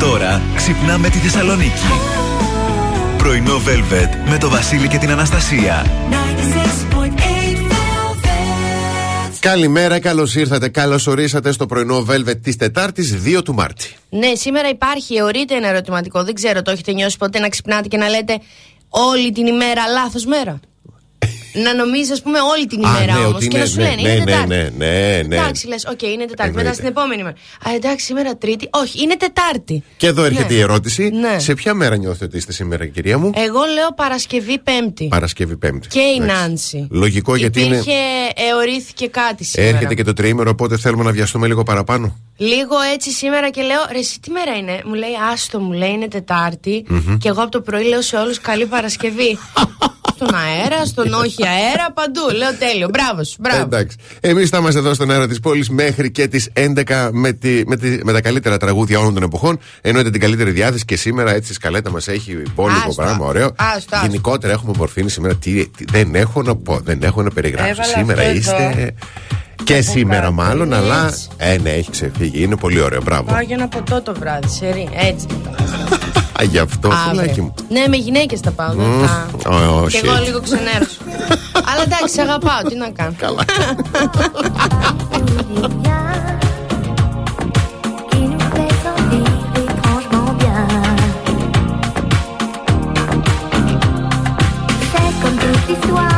Τώρα ξυπνάμε τη Θεσσαλονίκη. Πρωινό Velvet με το Βασίλη και την Αναστασία. Καλημέρα, καλώς ήρθατε. Καλώς ορίσατε στο πρωινό Velvet της Τετάρτης 2 του Μάρτη. Ναι, σήμερα υπάρχει, εωρείται ένα ερωτηματικό. Δεν ξέρω, το έχετε νιώσει ποτέ να ξυπνάτε και να λέτε όλη την ημέρα λάθος μέρα; Να νομίζεις, ας πούμε, όλη την ημέρα ναι, όμως και να σου ναι, λένε ναι, είναι ναι, Τετάρτη. ναι, ναι, ναι. Εντάξει, λες, οκ, είναι Τετάρτη. Μετά στην επόμενη μέρα. Α, εντάξει, σήμερα Τρίτη. Όχι, είναι Τετάρτη. Και εδώ έρχεται Ναι. η ερώτηση. Ναι. Σε ποια μέρα νιώθετε ότι είστε σήμερα, κυρία μου; Εγώ λέω Παρασκευή Πέμπτη. Παρασκευή Πέμπτη. Και η Εντάξει. Νάνση. Λογικό γιατί είναι. Υπήρχε, εωρήθηκε κάτι σήμερα. Έρχεται και το τριήμερο, οπότε θέλουμε να βιαστούμε λίγο παραπάνω. Λίγο έτσι σήμερα και λέω, ρε, εσύ τι μέρα είναι; Μου λέει, Άστο, μου λέει, είναι Τετάρτη. Και εγώ από το πρωί λέω σε όλους καλή Παρασκευή. στον αέρα, στον όχι αέρα, παντού. Λέω τέλειο. Μπράβο σου, μπράβο. Εντάξει. Εμείς θα είμαστε εδώ στον αέρα της πόλης μέχρι και τις 11 με, τη, με, τη, με τα καλύτερα τραγούδια όλων των εποχών. Εννοείται την καλύτερη διάθεση και σήμερα έτσι η σκαλέτα μας έχει υπόλοιπο Άστο. πράγμα. Ωραίο. Άστο, άστο. Γενικότερα έχουμε μορφήνει σήμερα. Τι, τι- δεν έχω να πω, δεν έχω να περιγράψω. Έβαλα σήμερα αυτό είστε. Και σήμερα μάλλον, αλλά. Ε, ναι, έχει ξεφύγει. Είναι πολύ ωραίο. Μπράβο. Πάω για ένα ποτό το βράδυ, σερή. Έτσι. Α, γι' αυτό, Αύριο. φιλάκι μου. Ναι, με γυναίκες τα πάω. δεν Μμμ, τα- ω, Και shit. εγώ λίγο ξενέρωσα. Αλλά εντάξει, σε αγαπάω, τι να κάνω. Καλά. qui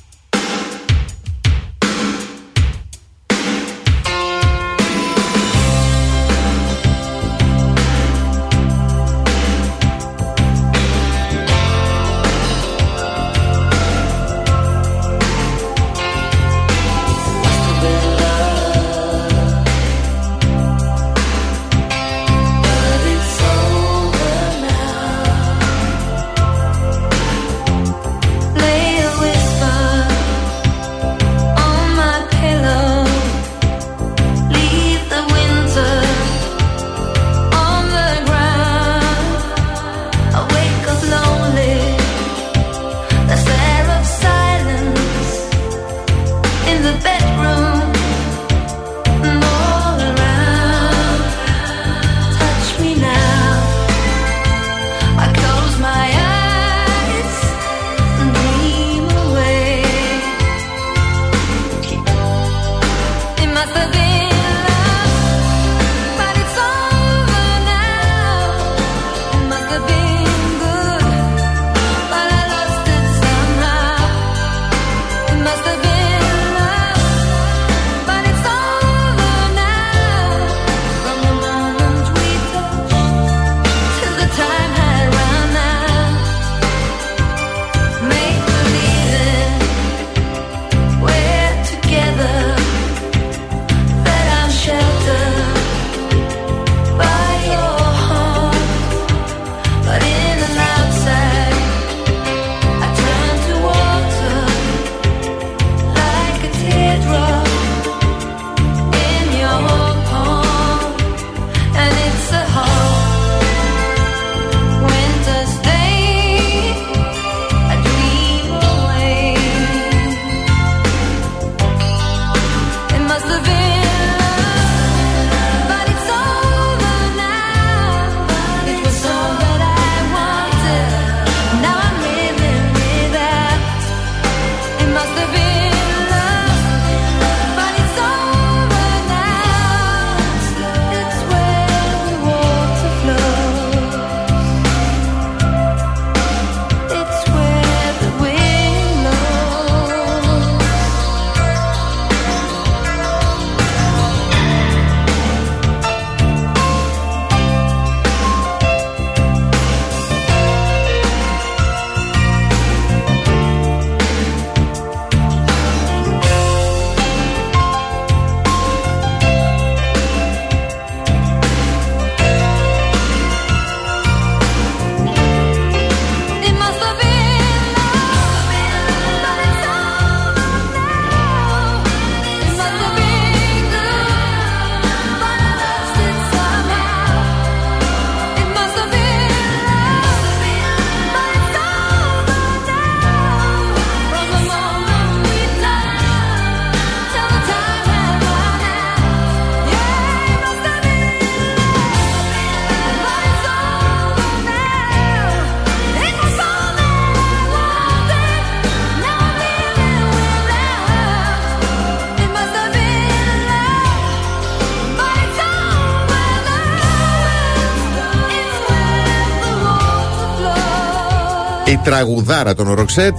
Τραγουδάρα των Ροξέτ.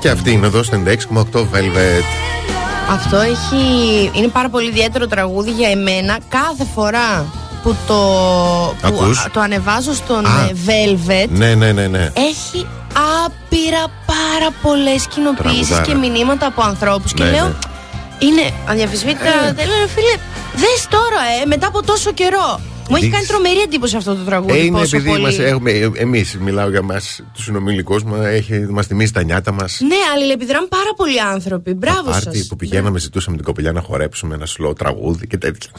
Και αυτή είναι εδώ στο 96,8 Velvet. Αυτό έχει. είναι πάρα πολύ ιδιαίτερο τραγούδι για εμένα. Κάθε φορά που το, που Ακούς; α- το ανεβάζω στον Α. ε, Velvet, Ναι, ναι, ναι, ναι. έχει άπειρα πάρα πολλές κοινοποιήσεις Τραγουδάρα. και μηνύματα από ανθρώπους. Και Ναι, λέω. ναι. Είναι αδιαφυσβήτητα. Δεν λέω, φίλε, δες τώρα, ε, μετά από τόσο καιρό. Μου έχει Δείξ. κάνει τρομερή εντύπωση αυτό το τραγούδι. Ε, είναι πόσο επειδή πολύ. μας έχουμε, εμείς, μιλάω για μας, τους συνομιλικούς μας, μας θυμίζει τα νιάτα μας. Ναι, αλληλεπιδράμε πάρα πολλοί άνθρωποι. Μπράβο σας. Πάρτι που πηγαίναμε, ζητούσαμε την κοπελιά να χορέψουμε ένα σλό τραγούδι και τέτοια.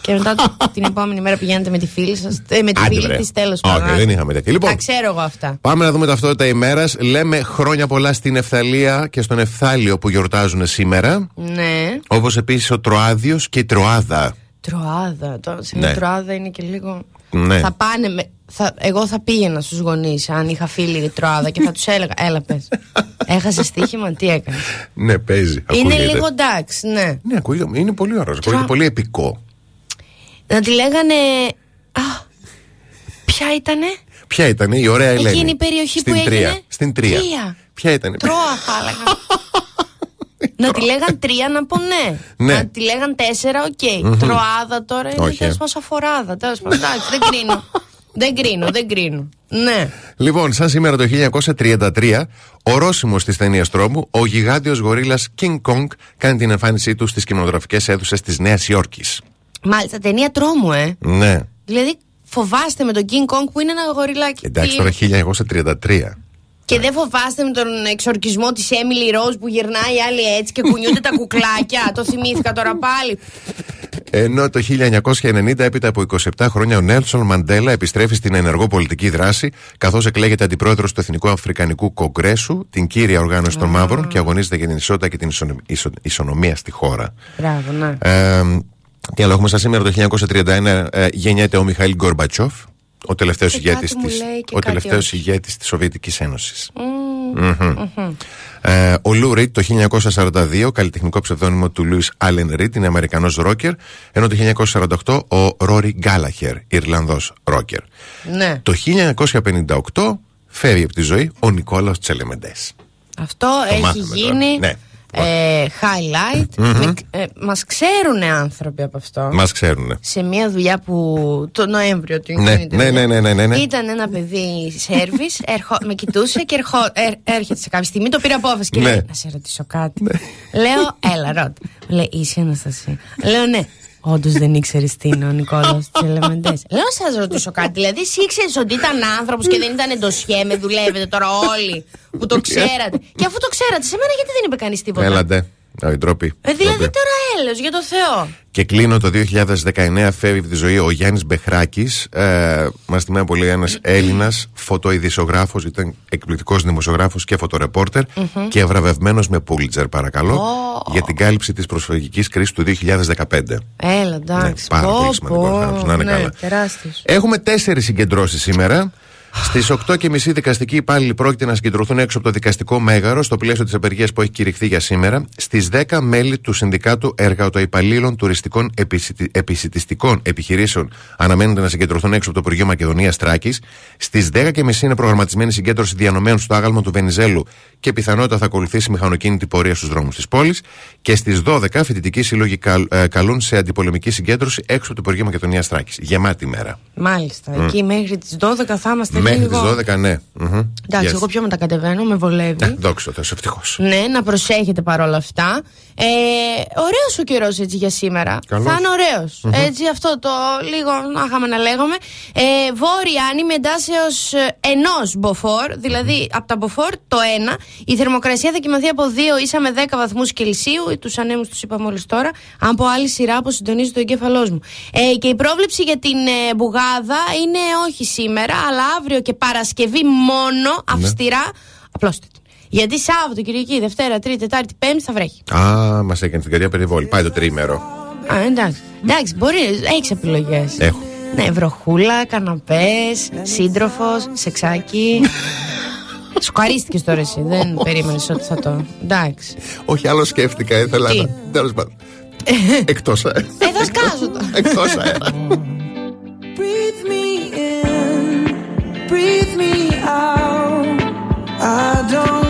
Και μετά την επόμενη μέρα πηγαίνετε με τη φίλη σας. Ε, με τη Άντε, φίλη βρε. της, τέλος Όχι, πάντων. δεν είχαμε τέτοια. Λοιπόν, Τα ξέρω εγώ αυτά. Πάμε να δούμε ταυτότητα ημέρας. Λέμε χρόνια πολλά στην Ευθαλία και στον Ευθάλιο που γιορτάζουν σήμερα. Ναι. Όπως επίσης ο Τροάδιος και η Τροάδα. Τροάδα. Το, σε Ναι. μια τροάδα είναι και λίγο. Ναι. Θα πάνε με, θα, εγώ θα πήγαινα στους γονείς αν είχα φίλη τροάδα και θα τους έλεγα Έλα πες Έχασες στοίχημα τι έκανες; Ναι, παίζει. Είναι ακούγεται. λίγο εντάξει ναι Ναι, ακούγεται, είναι πολύ ωραίο. Ακούγεται πολύ επικό. Να τη λέγανε Α, Ποια ήτανε; Ποια ήταν η ωραία Ελένη. Εκείνη η περιοχή Στην που έγινε; Τρία. Στην Τρία. Τρία. Ποια ήταν. Τρώα θα έλεγα Να τη λέγαν τρία να πω ναι. Ναι. Να τη λέγαν τέσσερα, οκ. Τροάδα τώρα είναι Όχι, τέλο ε. πάντων σαφοράδα. Τέλος πάντων, εντάξει, δεν κρίνω. δεν κρίνω, δεν κρίνω. Ναι. Λοιπόν, σαν σήμερα το 1933, ορόσημος της ταινίας τρόμου, ο γιγάντιος γορίλας King Kong κάνει την εμφάνισή του στις κινηματογραφικές αίθουσες της Νέας Υόρκης. Μάλιστα, ταινία τρόμου, ε. Ναι. Δηλαδή, φοβάστε με τον King Kong που είναι ένα γοριλάκι. Εντάξει, Τι- τώρα 1933. Και δεν φοβάστε με τον εξορκισμό της Emily Rose που γυρνάει η άλλη έτσι και κουνιούνται τα κουκλάκια. Το θυμήθηκα τώρα πάλι. Ενώ το 1990, έπειτα από 27 χρόνια, ο Νέλσον Μαντέλα επιστρέφει στην ενεργό πολιτική δράση, καθώς εκλέγεται αντιπρόεδρος του Εθνικού Αφρικανικού Κογκρέσου, την κύρια οργάνωση των Μαύρων, και αγωνίζεται για την ισότητα και την ισο- ισο- ισονομία στη χώρα. Μπράβο, ναι. Ε, τι άλλο έχουμε σαν σήμερα το 1931 ε, γεννιέται ο Μιχαήλ Γκορμπατσόφ, ο τελευταίος Και ηγέτης κάτι μου της, λέει και ο κάτι τελευταίος όχι. ηγέτης της Σοβιετικής Ένωσης. Μμμ. Ε, ο Λου Ρίτ το 1942, καλλιτεχνικό ψευδόνυμο του Λούις Άλεν Ρίτ, είναι Αμερικανός ρόκερ, ενώ το 1948 ο Ρόρι Γκάλαχερ, Ιρλανδός ρόκερ. ναι. Το 1958 φεύγει από τη ζωή ο Νικόλαος Τσελεμεντές. Αυτό Το έχει μάθαμε τώρα. γίνει Ναι. Ε, highlight. Με, ε, μας ξέρουν άνθρωποι από αυτό. Μας ξέρουνε. Σε μια δουλειά που το Νοέμβριο του Ναι, Infinity ναι, ναι, ναι, ναι, ναι, ναι. Ήταν ένα παιδί σερβις, ερχο, με κοιτούσε και ερχο, ε, έρχεται σε κάποια στιγμή, το πήρε απόφαση και Ναι. λέει να σε ρωτήσω κάτι. Λέω, έλα ρώτα. Μου λέει, είσαι Αναστασία. Λέω, ναι. Όντως δεν ήξερε τι είναι ο Νικόλαο της Ελεμεντές. Λέω να σας ρωτήσω κάτι. Δηλαδή, εσύ ήξερες ότι ήταν άνθρωπος και δεν ήταν εντοσιέ, με δουλεύετε τώρα όλοι που το ξέρατε. Και αφού το ξέρατε, σε μένα γιατί δεν είπε κανείς τίποτα; Έλαντε. Όχι, ντροπή. Ε, δηλαδή Ντροπή. τώρα έλεος για το Θεό. Και κλείνω το 2019 φεύγει από τη ζωή ο Γιάννης Μπεχράκης ε, Μας θυμάμαι πολύ ένας Έλληνας φωτοειδησογράφος Ήταν εκπληκτικός δημοσιογράφος και φωτορεπόρτερ Και βραβευμένος με Πούλιτζερ παρακαλώ Για την κάλυψη της προσφυγικής κρίσης του 2015 Έλα, εντάξει. Ναι, πάρα Πω, πολύ σημαντικός πω. άνθρωπος, να είναι ναι, καλά. τεράστιος. Έχουμε τέσσερις συγκεντρώσεις σήμερα. Στις 8.30 δικαστικοί υπάλληλοι πρόκειται να συγκεντρωθούν έξω από το δικαστικό μέγαρο στο πλαίσιο της απεργίας που έχει κηρυχθεί για σήμερα. Στις 10 μέλη του Συνδικάτου Εργατοϊπαλλήλων Τουριστικών Επισυτη- Επισητιστικών Επιχειρήσεων αναμένονται να συγκεντρωθούν έξω από το Υπουργείο Μακεδονίας Τράκης. Στις 10.30 είναι προγραμματισμένη συγκέντρωση διανομένων στο άγαλμα του Βενιζέλου και πιθανότητα θα ακολουθήσει μηχανοκίνητη πορεία στους δρόμους της πόλης. Και στις 12 φοιτητικοί σύλλογοι καλ- ε, καλούν σε αντιπολεμική συγκέντρωση έξω από το Υπουργείο Μακεδονίας Τράκης. Γεμάτη μέρα. Μάλιστα. Εκεί μέχρι τις 12 θα είμαστε Μέχρι τις λίγο. 12, ναι. Μμμ. Εντάξει, Yes. εγώ πιο μετακατεβαίνω, με βολεύει. Ε, Δόξα τω Θεώ, ευτυχώς. Ναι, να προσέχετε παρόλα αυτά. Ε, ωραίος ο καιρός έτσι για σήμερα. Καλός. Θα είναι ωραιος. Έτσι, αυτό το λίγο να είχαμε να λέγαμε. Ε, βόρεια άνη με εντάσσεω ενός μποφόρ, δηλαδή από τα μποφόρ το ένα. Η θερμοκρασία θα κοιμαθεί από 2 ίσα με 10 βαθμούς Κελσίου. Τους ανέμους τους είπαμε μόλι τώρα. Από άλλη σειρά που συντονίζει το εγκέφαλός μου. Ε, και η πρόβλεψη για την ε, μπουγάδα είναι όχι σήμερα, αλλά αύριο και Παρασκευή μόνο αυστηρά. Απλώστε την. Γιατί Σάββατο, Κυριακή, Δευτέρα, Τρίτη, Τετάρτη, Πέμπτη θα βρέχει. Α, μας έκανε την καρδιά περιβόλη. Πάει το τρίμερο. Α, εντάξει. Εντάξει, μπορεί, έχεις επιλογές. Έχω. Ναι, βροχούλα, καναπές, σύντροφος, σεξάκι. Σκουαρίστηκε τώρα εσύ, δεν περίμενες ότι θα το. Εντάξει. Όχι, άλλο σκέφτηκα, ήθελα Τι; να. Τέλος πάντων. Εκτός αέρα. Ε, θα σκάσω το. Εκτός αέρα. Breathe me in, breathe me out. I don't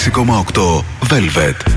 96,8 Velvet.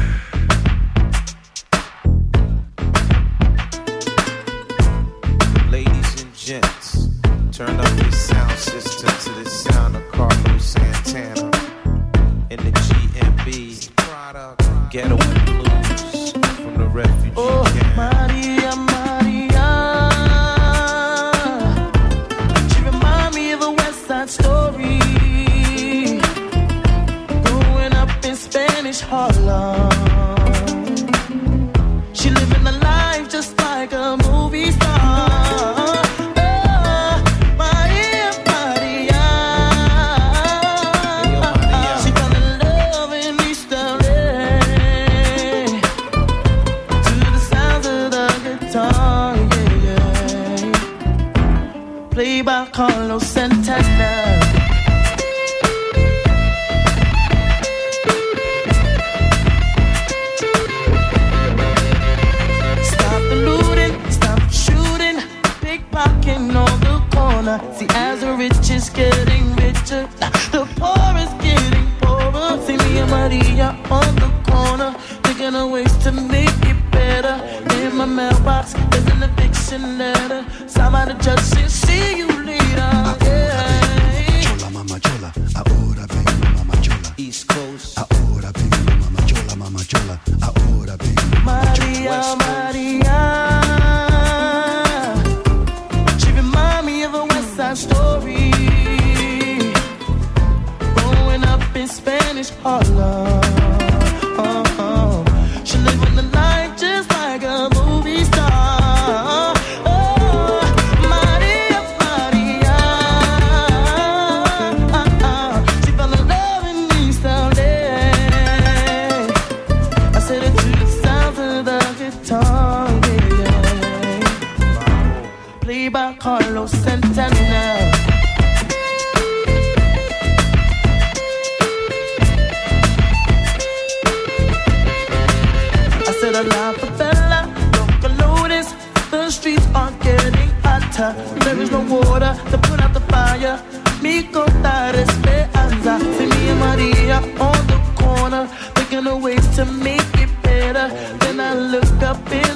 Fire. Mi contar esperanza. See me and Maria on the corner, thinking of ways to make it better. Then I look up in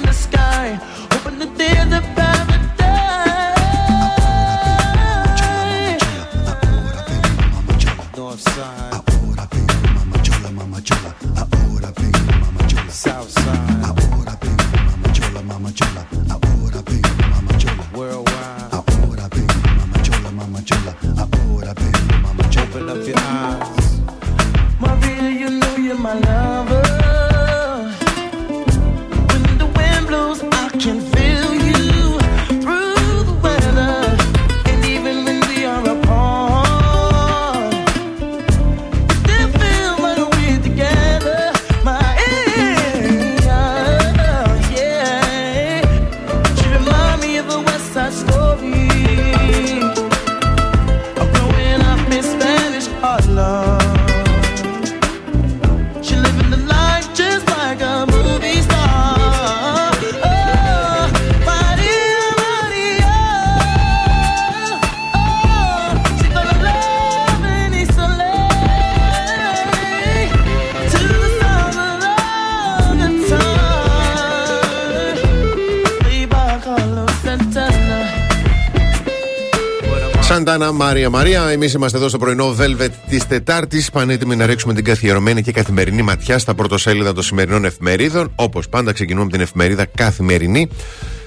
εμείς είμαστε εδώ στο πρωινό Velvet της Τετάρτης. Πανέτοιμοι να ρίξουμε την καθιερωμένη και καθημερινή ματιά στα πρωτοσέλιδα των σημερινών εφημερίδων. Όπως πάντα, ξεκινούμε με την εφημερίδα Καθημερινή.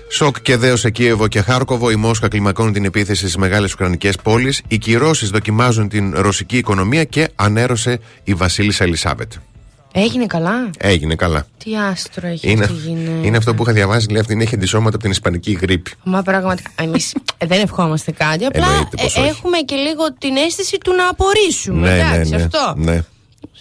Σοκ και δέος σε Κίεβο και Χάρκοβο. Η Μόσχα κλιμακώνει την επίθεση στις μεγάλες Ουκρανικές πόλεις. Οι κυρώσεις δοκιμάζουν την ρωσική οικονομία και ανέρωσε η Βασίλισσα Ελισάβετ. Έγινε καλά; Έγινε καλά. Τι άστρο έχει Είναι, αυτή η γυναίκα. είναι αυτό που είχα διαβάσει, λέει αυτή έχει αντισώματα από την Ισπανική γρήπη. Μα πραγματικά. Εμείς δεν ευχόμαστε κάτι. Απλά Εννοείται πως ε, όχι. έχουμε και λίγο την αίσθηση του να απορρίσουμε. ναι, εντάξει, ναι, ναι. αυτό. ναι.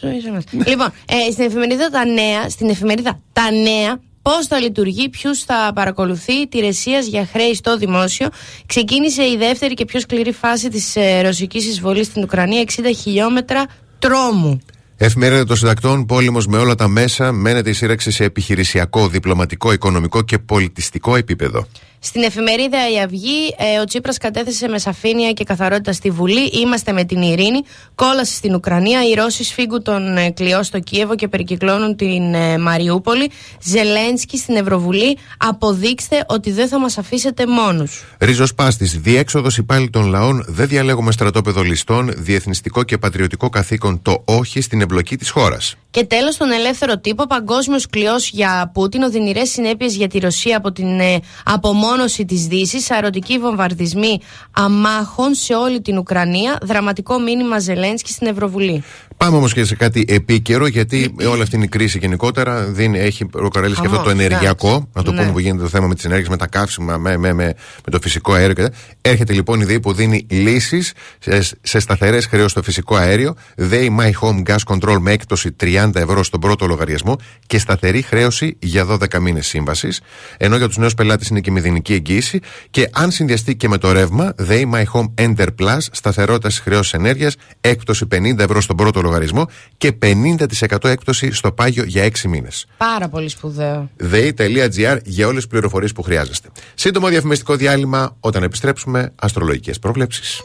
Ζωή σε μας. λοιπόν, ε, στην εφημερίδα Τα Νέα, στην εφημερίδα Τα Νέα, πώς θα λειτουργεί, ποιους θα παρακολουθεί τη ρεσία για χρέη στο δημόσιο. Ξεκίνησε η δεύτερη και πιο σκληρή φάση της ε, ρωσικής εισβολής στην Ουκρανία, 60 χιλιόμετρα τρόμου. Εφημερίδα των Συντακτών, πόλεμος με όλα τα μέσα, μένεται η σύραξη σε επιχειρησιακό, διπλωματικό, οικονομικό και πολιτιστικό επίπεδο. Στην εφημερίδα Η Αυγή, ε, ο Τσίπρας κατέθεσε με σαφήνεια και καθαρότητα στη Βουλή. Είμαστε με την ειρήνη. Κόλαση στην Ουκρανία. Οι Ρώσοι σφίγγουν τον ε, κλειό στο Κίεβο και περικυκλώνουν την ε, Μαριούπολη. Ζελένσκι στην Ευρωβουλή. Αποδείξτε ότι δεν θα μας αφήσετε μόνους. Ρίζος Πάστης, διέξοδος υπάλληλοι των λαών, δεν διαλέγουμε στρατόπεδο ληστών, διεθνιστικό και πατριωτικό καθήκον το όχι στην εμπλοκή της χώρας. Και τέλος, τον ελεύθερο τύπο, παγκόσμιος κλειός για Πούτιν, οδυνηρές συνέπειες για τη Ρωσία από την ε, απομόνωση της Δύσης, αερωτικοί βομβαρδισμοί αμάχων σε όλη την Ουκρανία, δραματικό μήνυμα Ζελένσκι στην Ευρωβουλή. Πάμε όμως και σε κάτι επίκαιρο, γιατί όλη αυτή είναι η κρίση γενικότερα δίνει, έχει προκαλέσει και αυτό το Χαμός, ενεργειακό. εντάξει. Να το Ναι. πούμε που γίνεται το θέμα με τις ενέργειες, με τα καύσιμα, με, με, με, με το φυσικό αέριο. Και, τα- έρχεται λοιπόν η ΔΕΗ που δίνει λύσεις σε, σε σταθερές χρέο στο φυσικό αέριο. ΔΕΗ My Home Gas Control με έκπτωση 30 ευρώ στον πρώτο λογαριασμό και σταθερή χρέωση για 12 μήνες σύμβασης. Ενώ για τους νέους πελάτες είναι και μηδενική εγγύηση. Και αν συνδυαστεί και με το ρεύμα, ΔΕΗ My Home Ender Plus, σταθερότητας στι χρεώσει ενέργειας, έκπτωση 50 ευρώ στον πρώτο λογαριασμό και 50% έκπτωση στο πάγιο για 6 μήνες. Πάρα πολύ σπουδαίο. ΔΕΗ.gr για όλες τις πληροφορίες που χρειάζεστε. Σύντομο διαφημιστικό διάλειμμα όταν επιστρέψουμε, αστρολογικές προβλέψεις.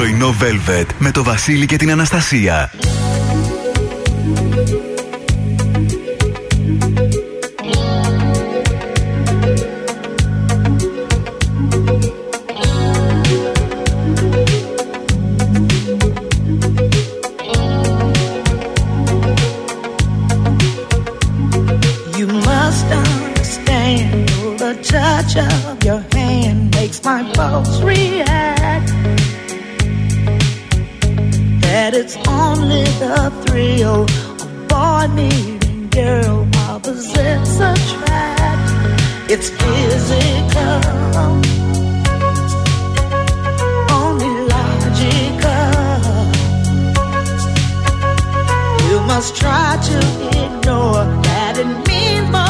Πρωινό Velvet με το Βασίλη και την Αναστασία. You must understand the touch of your hand makes my pulse react. That it's only the thrill of boy meeting girl opposites attract. It's physical, only logical. You must try to ignore that it means more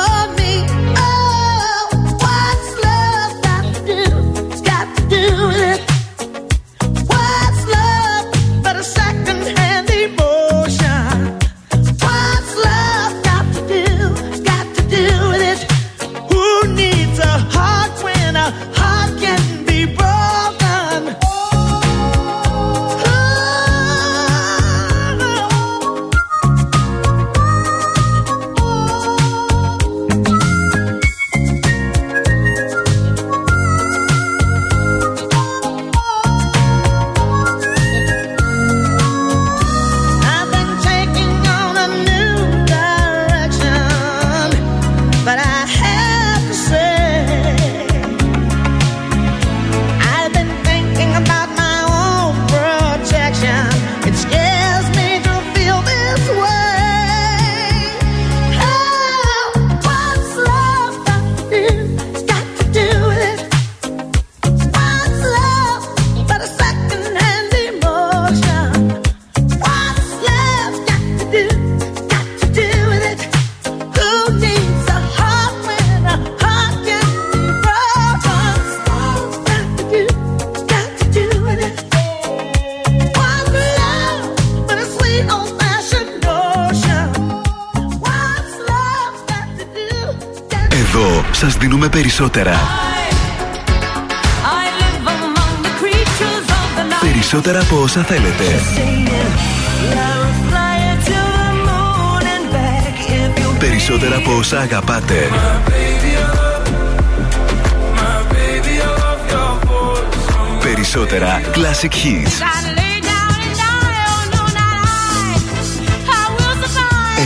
classic hits.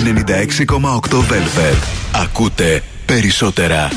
96,8 Velvet. Ακούτε περισσότερα.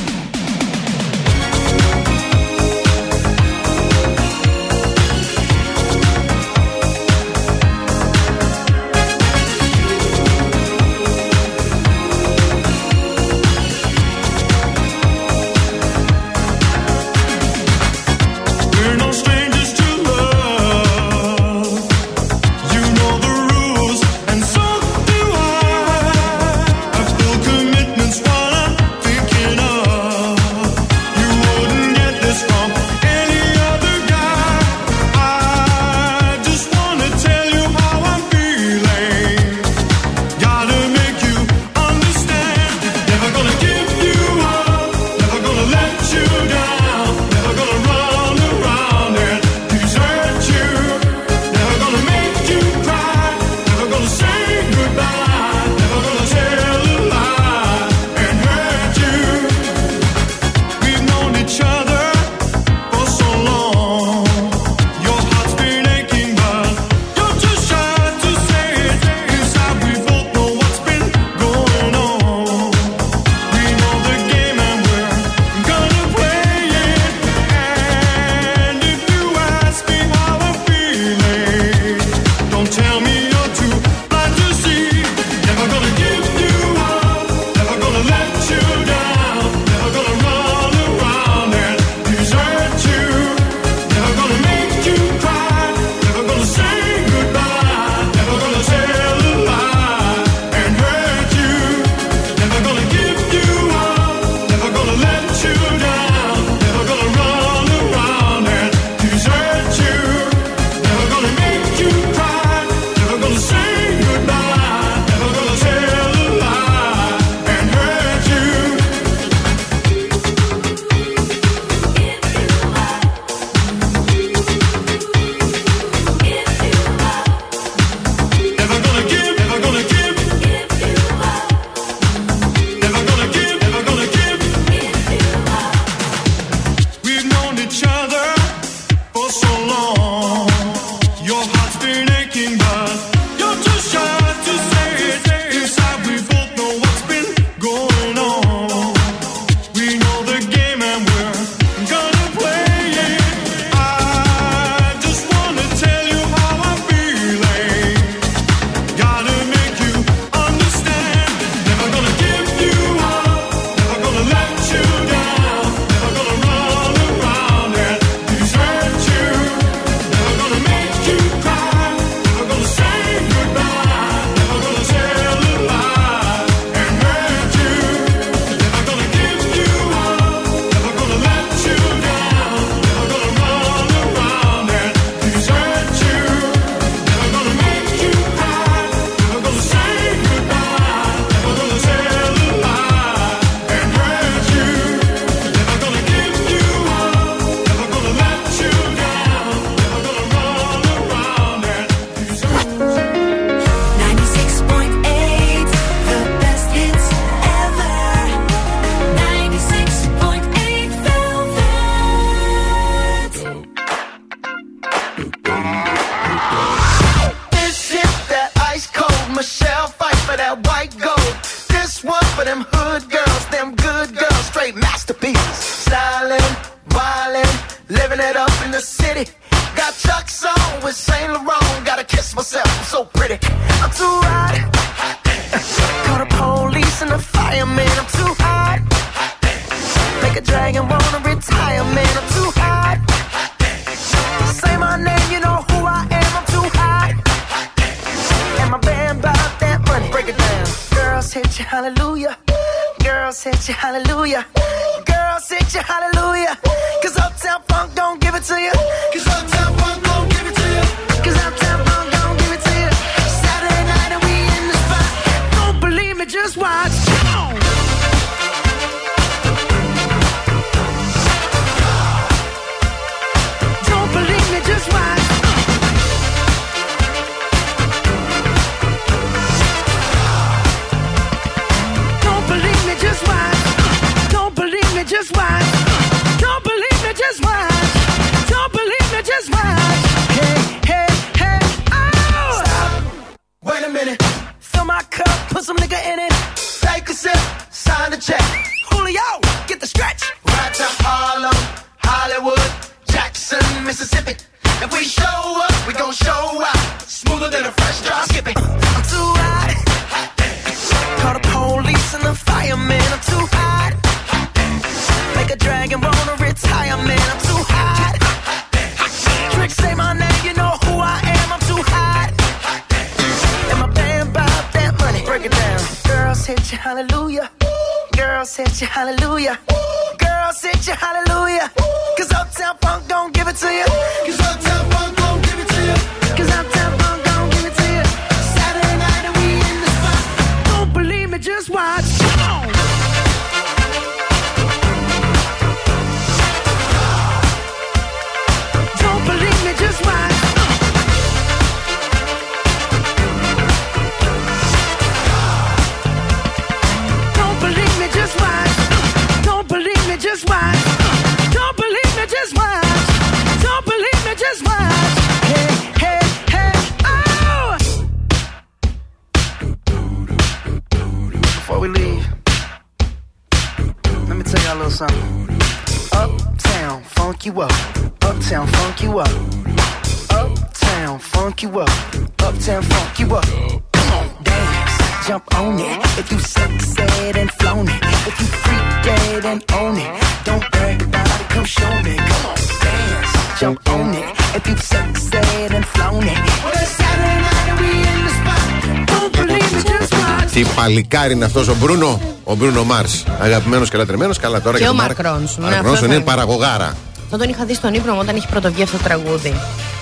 Παλικάρι είναι αυτός ο Μπρούνο, ο Μπρούνο Μάρς. Αγαπημένος και λατρεμένο. Καλά τώρα Και για ο τον Mark Ronson, ναι, Mark αυτό Ronson θα είναι έλεγα. παραγωγάρα. Αυτό τον είχα δει στον ύπνο μου όταν είχε πρωτοβγεί αυτό το τραγούδι.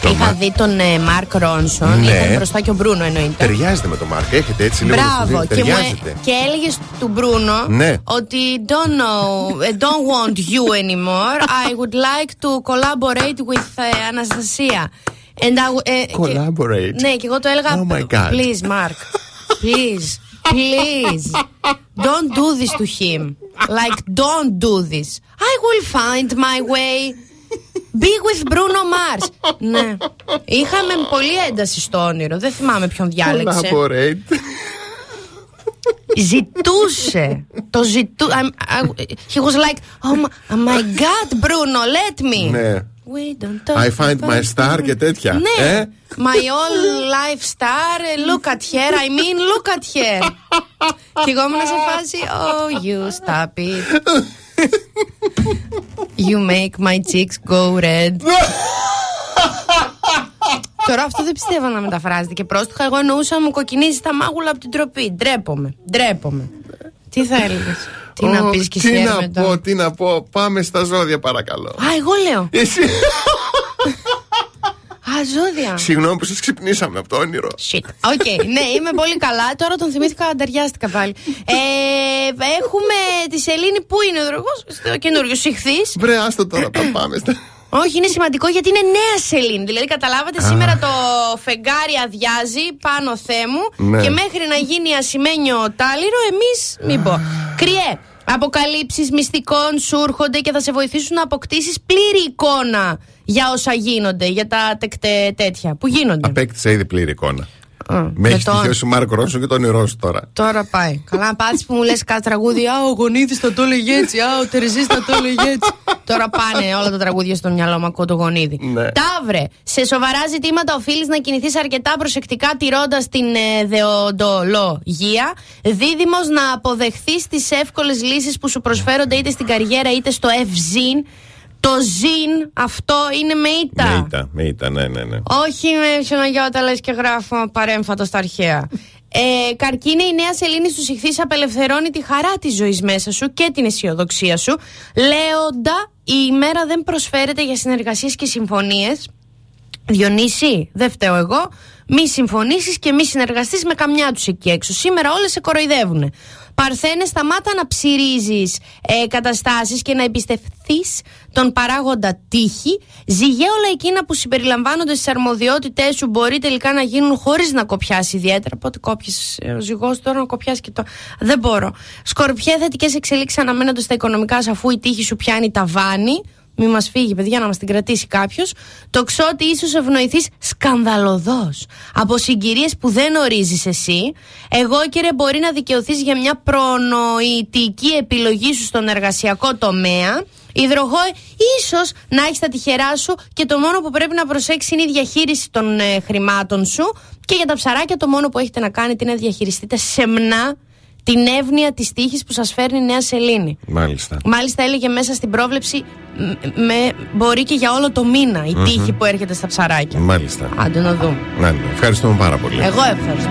Το είχα Mark. δει τον ε, Μαρκ Ρόνσον, Ναι. ήταν μπροστά και ο Μπρούνο εννοείται. Ταιριάζεται με τον Μάρκ. Έχετε έτσι λίγο. Μπράβο. Και, μου, ε- ταιριάζεται. και έλεγε του Μπρούνο Ναι. ότι don't know, eh, don't want you anymore. I would like to collaborate with uh, Anastasia. And I, w- ε, και- Collaborate; ναι, και εγώ το έλεγα. Oh my God. Please, Mark. Please. Please. Don't do this to him. Like, don't do this. I will find my way. Be with Bruno Mars. ναι. Είχαμε πολύ ένταση στο όνειρο. Δεν θυμάμαι ποιον διάλεξε. Collaborate. Ζητούσε. Το ζητού. I'm- I- He was like, oh my, oh my god, Bruno, let me. Ναι. We don't talk I find my about- star και τέτοια. Ναι. Ε? My all life star, look at her. I mean, look at her. και εγώ ήμουν σε φάση, oh, you stop it. You make my cheeks go red. Τώρα αυτό δεν πιστεύω να μεταφράζεται και πρόστιχα. Εγώ εννοούσα μου κοκκινίζει τα μάγουλα από την τροπή. Ντρέπομαι. Ντρέπομαι. Τι θα έλεγες; Τι να Ω, πεις και Τι εσύ να μετά. πω, τι να πω. Πάμε στα ζώδια, παρακαλώ. Α, εγώ λέω. Εσύ. Α, ζώδια. Συγγνώμη που σας ξυπνήσαμε από το όνειρο. Shit. OK, ναι, είμαι πολύ καλά. Τώρα τον θυμήθηκα, ανταριάστηκα πάλι. Ε, έχουμε τη Σελήνη, πού είναι ο δρογός, στο καινούριο Ιχθύς. Βρε, άστο τώρα, τα πάμε στα. Όχι, είναι σημαντικό γιατί είναι νέα Σελήνη. Δηλαδή, καταλάβατε, σήμερα το φεγγάρι αδειάζει πάνω Θε μου Ναι. και μέχρι να γίνει ασημένιο τάλιρο, εμείς μην πω. Κριέ. Αποκαλύψεις μυστικών σου έρχονται και θα σε βοηθήσουν να αποκτήσεις πλήρη εικόνα για όσα γίνονται, για τα τεκτέ τέτοια που γίνονται. Απέκτησα ήδη πλήρη εικόνα. Με με έχει το- τυχιώσει ο Μάρκο Ρόνσον και το όνειρό σου τώρα. Τώρα πάει. Καλά, πάτησε που μου λες κάτι τραγούδι. Α, ο Γονίδη θα το έλεγε έτσι. Α, ο Τερζής θα το έλεγε έτσι. Τώρα πάνε όλα τα τραγούδια στο μυαλό μου. Ακούω το Γονίδη. Ναι. Ταύρε, σε σοβαρά ζητήματα οφείλεις να κινηθείς αρκετά προσεκτικά τηρώντας την ε, δεοντολογία. Δίδυμος να αποδεχθείς τις εύκολες λύσεις που σου προσφέρονται είτε στην καριέρα είτε στο ευζήν. Το ζήν αυτό είναι με ήττα. Με ήττα, με ήττα, ναι, ναι, ναι. Όχι με ψωναγιώτα λες και γράφω παρέμφατο στα αρχαία. Ε, καρκίνε, η νέα σελήνη στους ηχθείς απελευθερώνει τη χαρά της ζωής μέσα σου και την αισιοδοξία σου. Λέοντα, η ημέρα δεν προσφέρεται για συνεργασίες και συμφωνίες. Διονύση, δεν φταίω εγώ. Μη συμφωνήσεις και μη συνεργαστείς με καμιά τους εκεί έξω. Σήμερα όλες σε κοροϊδεύουν. Παρθένε, σταμάτα να ψυρίζεις ε, καταστάσεις και να εμπιστευθείς τον παράγοντα τύχη. Ζυγέ όλα εκείνα που συμπεριλαμβάνονται στις αρμοδιότητές σου μπορεί τελικά να γίνουν χωρίς να κοπιάσει ιδιαίτερα. Πότε κόπιες ο ζυγός τώρα να κοπιάσει και το. Δεν μπορώ. Σκορπιέ, θετικές εξελίξεις αναμένονται στα οικονομικά σου αφού η τύχη σου πιάνει ταβάνι. Μη μας φύγει, παιδιά, να μας την κρατήσει κάποιος. Το ξότι ίσως ευνοηθείς σκανδαλωδώς από συγκυρίες που δεν ορίζεις εσύ. Εγώ, κύριε, μπορεί να δικαιωθείς για μια προνοητική επιλογή σου στον εργασιακό τομέα. Υδροχό, ίσως να έχεις τα τυχερά σου και το μόνο που πρέπει να προσέξεις είναι η διαχείριση των ε, χρημάτων σου. Και για τα ψαράκια, το μόνο που έχετε να κάνετε είναι να διαχειριστείτε σεμνά την εύνοια της τύχης που σας φέρνει η Νέα Σελήνη. Μάλιστα. Μάλιστα έλεγε μέσα στην πρόβλεψη μ- με, μπορεί και για όλο το μήνα η τύχη που έρχεται στα ψαράκια. Μάλιστα. Άντε να δούμε. Ναι, ναι. Ευχαριστούμε πάρα πολύ. Εγώ ευχαριστώ.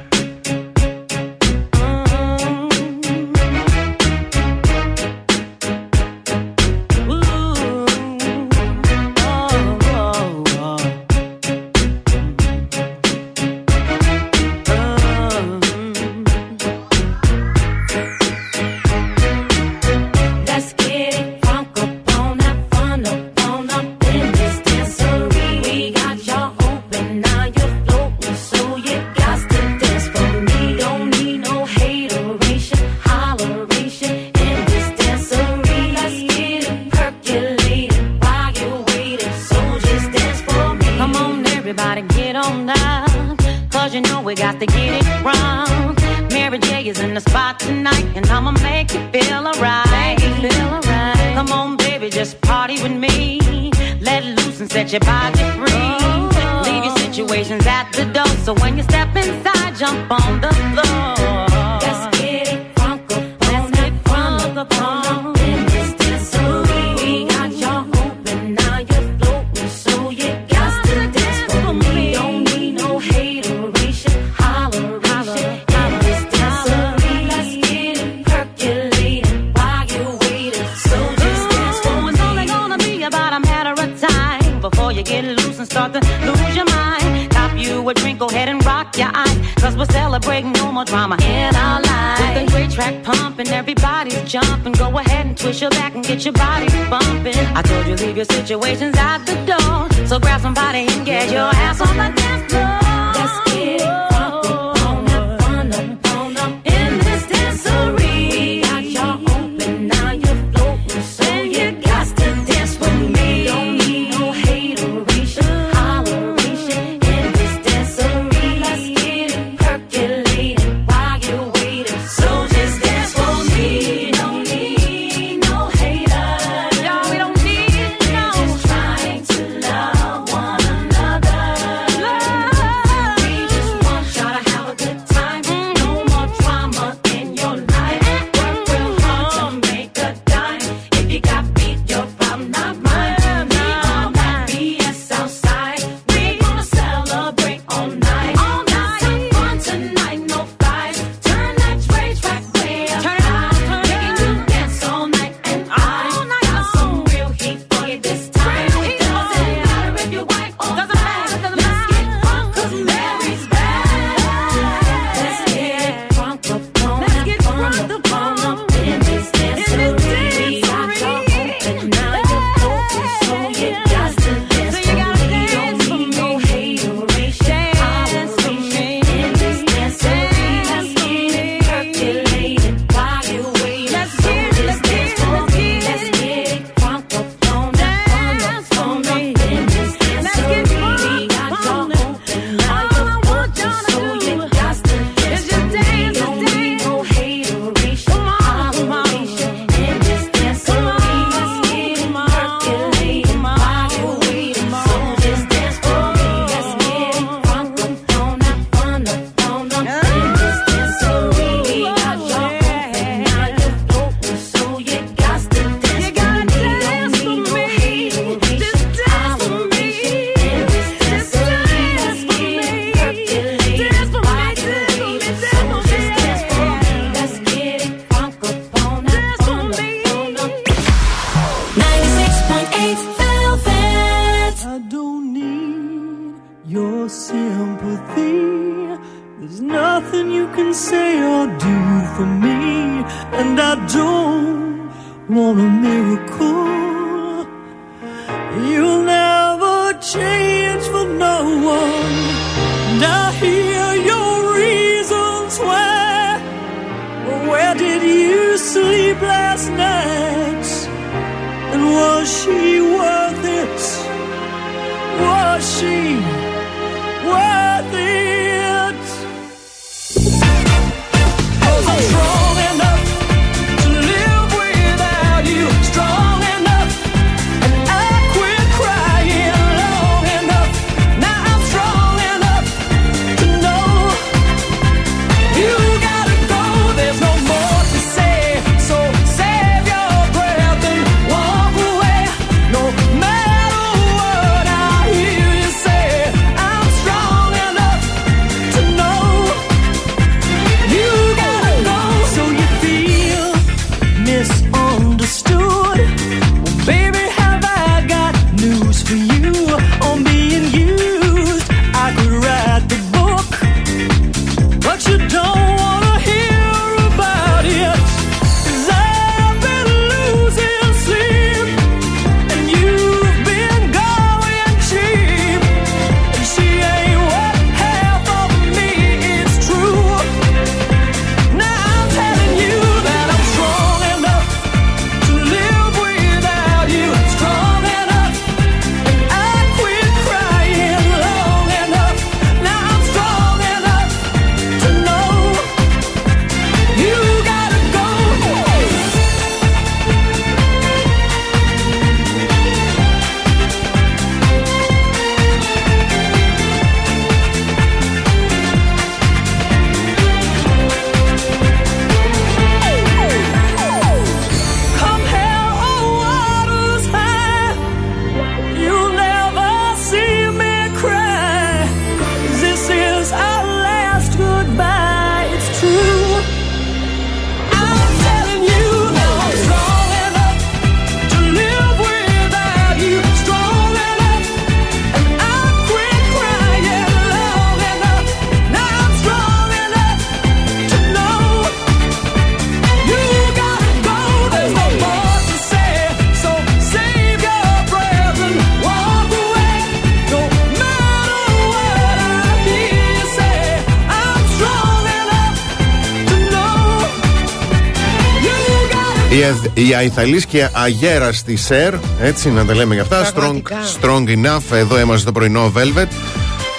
Η, Αιδ- η Αϊθαλής και Αγέρα στη ΣΕΡ, έτσι να τα λέμε για αυτά. Strong, Πραγματικά. strong enough, εδώ είμαστε το πρωινό Velvet.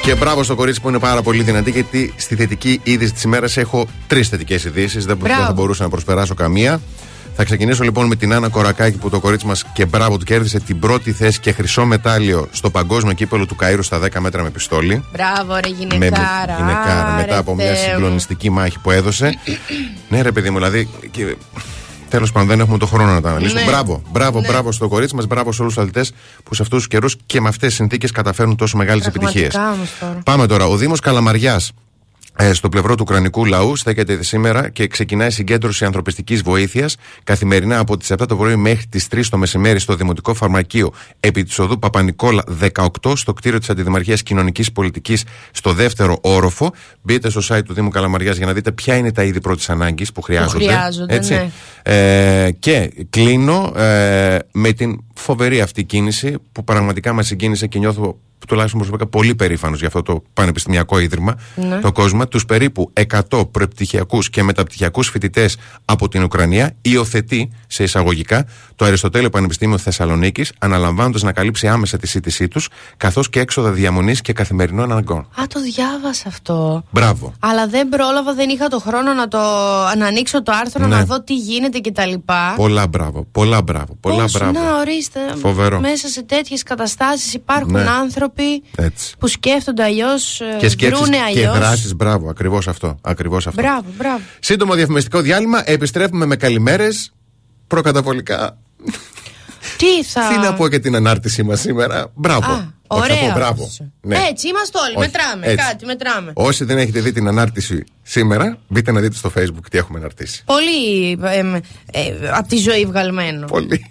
Και μπράβο στο κορίτσι που είναι πάρα πολύ δυνατή, γιατί στη θετική είδηση της ημέρας έχω τρεις θετικές ειδήσεις. Δεν, δεν Μπράβο. θα μπορούσα να προσπεράσω καμία. Θα ξεκινήσω λοιπόν με την Άννα Κορακάκη που το κορίτσι μας και μπράβο του κέρδισε την πρώτη θέση και χρυσό μετάλλιο στο παγκόσμιο κύπελο του Καΐρου στα 10 μέτρα με πιστόλι. Μπράβο, ρε Με, γυναικάρα. γυναικάρα, Άρε, μετά από μια Θεέ μου. συγκλονιστική μάχη που έδωσε. ναι, ρε παιδί μου, δηλαδή. Και... Τέλος πάντων, δεν έχουμε το χρόνο να τα αναλύσουμε. Ναι. Μπράβο, μπράβο, Ναι. μπράβο στο κορίτσι μας, μπράβο σε όλους τους αθλητές που σε αυτούς τους καιρούς και με αυτές τις συνθήκες καταφέρνουν τόσο μεγάλες επιτυχίες. Πραγματικά όμως τώρα. Πάμε τώρα. Ο Δήμος Καλαμαριάς ε, στο πλευρό του Ουκρανικού λαού στέκεται σήμερα και ξεκινάει συγκέντρωση ανθρωπιστικής βοήθειας καθημερινά από τις 7 το πρωί μέχρι τις 3 το μεσημέρι στο Δημοτικό Φαρμακείο επί της οδού Παπα-Νικόλα 18 στο κτίριο της Αντιδημαρχίας Κοινωνικής Πολιτικής στο δεύτερο όροφο. Μπείτε στο site του Δήμου Καλαμαριάς για να δείτε ποια είναι τα είδη πρώτης ανάγκης που χρειάζονται. χρειάζονται, ναι. Ε, και κλείνω ε, με την φοβερή αυτή κίνηση που πραγματικά μας συγκίνησε και νιώθω τουλάχιστον προσωπικά πολύ περήφανος για αυτό το πανεπιστημιακό ίδρυμα, Ναι. το κόσμο, τους περίπου 100 προπτυχιακού και μεταπτυχιακούς φοιτητές από την Ουκρανία, υιοθετεί σε εισαγωγικά το Αριστοτέλειο Πανεπιστήμιο Θεσσαλονίκης, αναλαμβάνοντας να καλύψει άμεσα τη σύντησή τους, καθώς και έξοδα διαμονής και καθημερινών αναγκών. Α, το διάβασα αυτό. Μπράβο. Αλλά δεν πρόλαβα, δεν είχα το χρόνο να, το, να ανοίξω το άρθρο, Ναι. να δω τι γίνεται κτλ. Πολλά μπράβο, πολλά μπράβο, πολλά Πώς, μπράβο. Να, ορίστε. Φοβερό. Μέσα σε τέτοιες καταστάσεις υπάρχουν Ναι. άνθρωποι Έτσι. που σκέφτονται αλλιώς, Και σκέψεις δρούνε και αλλιώς. δράσεις, μπράβο, ακριβώς αυτό. Ακριβώς αυτό. Μπράβο, μπράβο. Σύντομο διαφημιστικό διάλειμμα. Επιστρέφουμε με καλημέρες. Προκαταβολικά. Τι θα. Τι να πω για την ανάρτησή μας σήμερα. Μπράβο. Α, Όχι, θα πω ωραία. μπράβο. Ναι. Έτσι είμαστε όλοι. Όχι, μετράμε. έτσι. Κάτι, μετράμε. Όσοι δεν έχετε δει την ανάρτηση σήμερα, μπείτε να δείτε στο facebook τι έχουμε αναρτήσει. Πολύ ε, από τη ζωή βγαλμένο. Πολύ.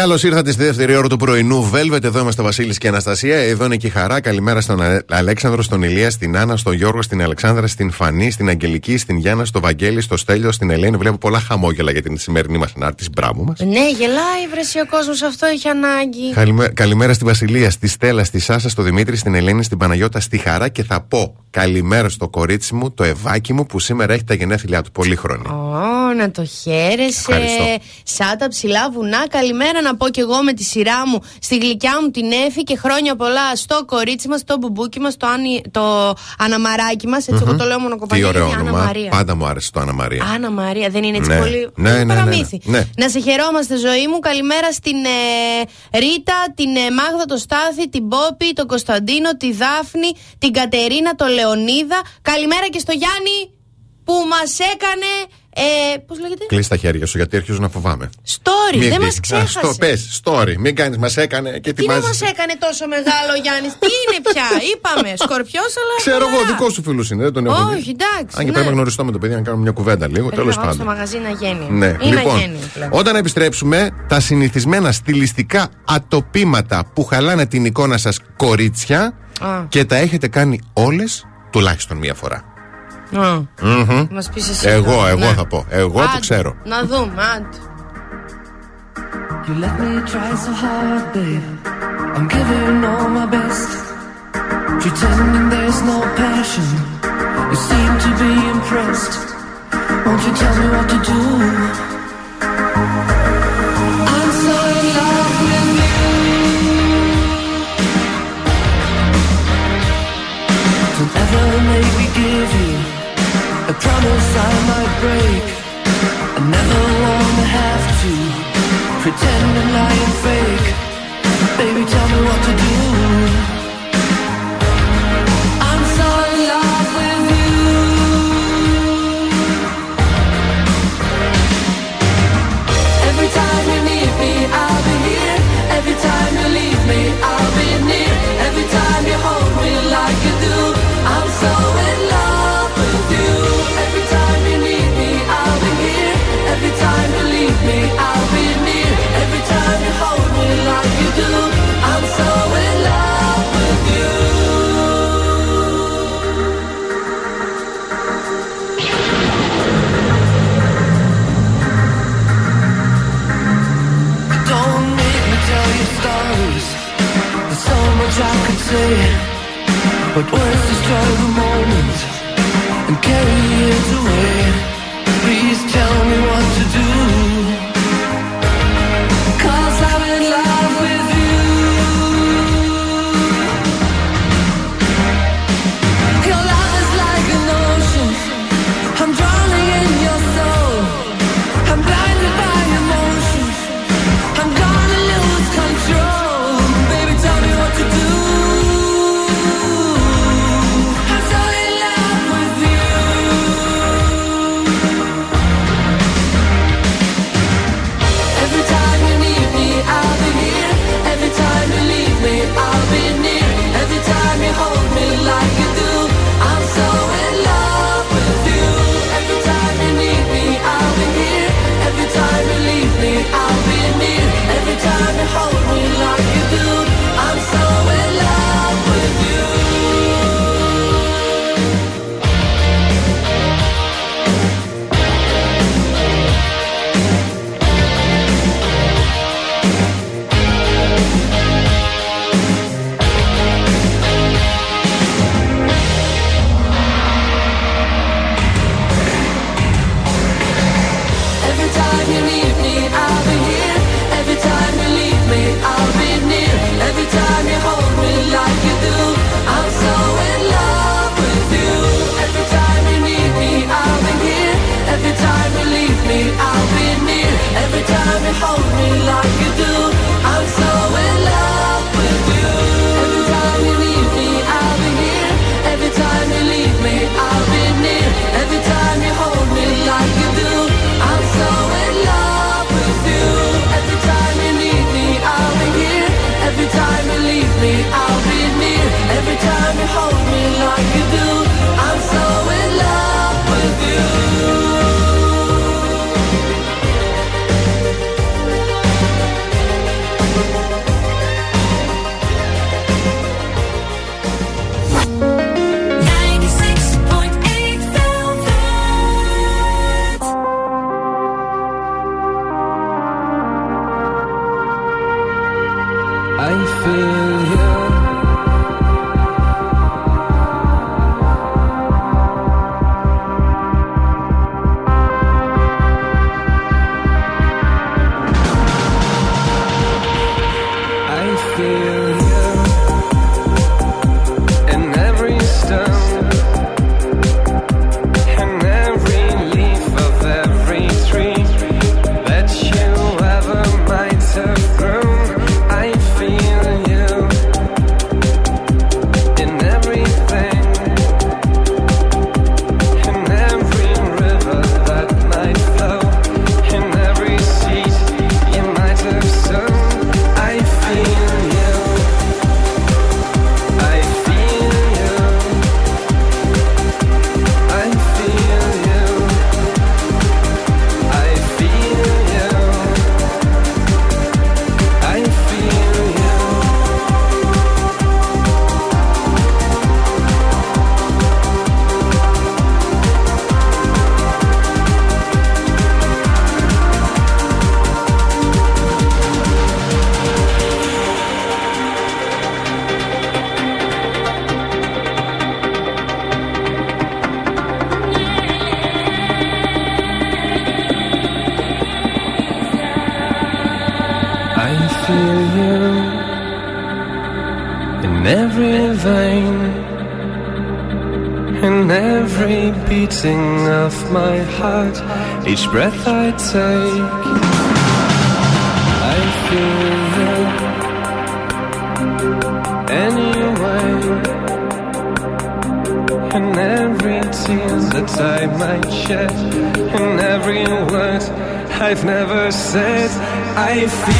Καλώς ήρθατε στη δεύτερη ώρα του πρωινού Velvet. Εδώ είμαστε Βασίλης και Αναστασία. Εδώ είναι και η χαρά. Καλημέρα στον Α- Αλέξανδρο, στον Ηλία, στην Άννα, στον Γιώργο, στην Αλεξάνδρα, στην Φανή, στην Αγγελική, στην Γιάννα, στο Βαγγέλη, στο Στέλιο, στην Ελένη. Βλέπω πολλά χαμόγελα για την σημερινή μας ανάρτηση. Μπράβο μας. Ναι, γελάει βρεσί ο κόσμος, αυτό έχει ανάγκη. Καλημέρα, καλημέρα στη Βασιλεία, στη Στέλλα, στη Σάσα, στο Δημήτρη, στην Ελένη, στην Παναγιώτα, στη Χαρά και θα πω καλημέρα στο κορίτσι μου, το Ευάκι μου που σήμερα έχει τα γενέθλιά του. Πολύ χρόνια. Ω, να το χαίρεσαι. Ευχαριστώ. Σαν τα ψηλά βουνά. Καλημέρα να πω κι εγώ με τη σειρά μου στη γλυκιά μου την Έφη και χρόνια πολλά στο κορίτσι μας, το μπουμπούκι μας, το, Άννη- το αναμαράκι μας. Έτσι, εγώ το λέω Τι μονοκοπανία. ωραίο είναι Άννα όνομα. Μαρία. Πάντα μου άρεσε το Άννα Μαρία. Άννα Μαρία, δεν είναι έτσι Ναι. πολύ. Ναι, ναι, ναι, ναι. παραμύθι. Ναι. Να σε χαιρόμαστε, ζωή μου. Καλημέρα στην ε, Ρίτα, την ε, Μάγδα, το Στάθη, την Πόπη, τον Κωνσταντίνο, τη Δάφνη, την Κατερίνα, τον Λεωνίδα. Καλημέρα και στο Γιάννη που μας έκανε. Ε, Πώς λέγεται; Κλείσει τα χέρια σου γιατί αρχίζω να φοβάμαι. Story, Μην δεν δει- μας Α, ξέχασες. Στο πες, story. Μην κάνεις, μας έκανε και Τι να ετοιμάζεις. μας έκανε τόσο μεγάλο ο Γιάννης, Τι είναι πια, είπαμε. Σκορπιός, αλλά. Ξέρω εγώ, χαλαρά. δικό σου φίλου είναι, δεν τον έχω δει. Όχι, εντάξει. Αν και ναι. πρέπει να γνωριστώ με το παιδί να κάνουμε μια κουβέντα λίγο. Πρέπει Τέλος να πάω στο πάντων. μαγαζί να γίνει. Ναι, Ή να λοιπόν, γίνει πλέον. όταν επιστρέψουμε, τα συνηθισμένα στιλιστικά ατοπήματα που χαλάνε την εικόνα σας κορίτσια Α. και τα έχετε κάνει όλες τουλάχιστον μία φορά. Α. Μμμ. Μας πεις εσύ Εγώ, τώρα, εγώ ναι. θα πω. Εγώ Άντε, το ξέρω. Να δούμε, άντε. You let me try so hard, babe. I'm giving all my best. Pretending there's no passion. You seem to be impressed. Won't you tell me what to do? Promise I might break. I never wanna have to pretend and lie and fake. Baby, tell me what to do. say But words destroy the moment And carry it away. Please tell me what to do. Each breath I take, I feel you anyway. And every tear that I might shed, and every word I've never said, I feel.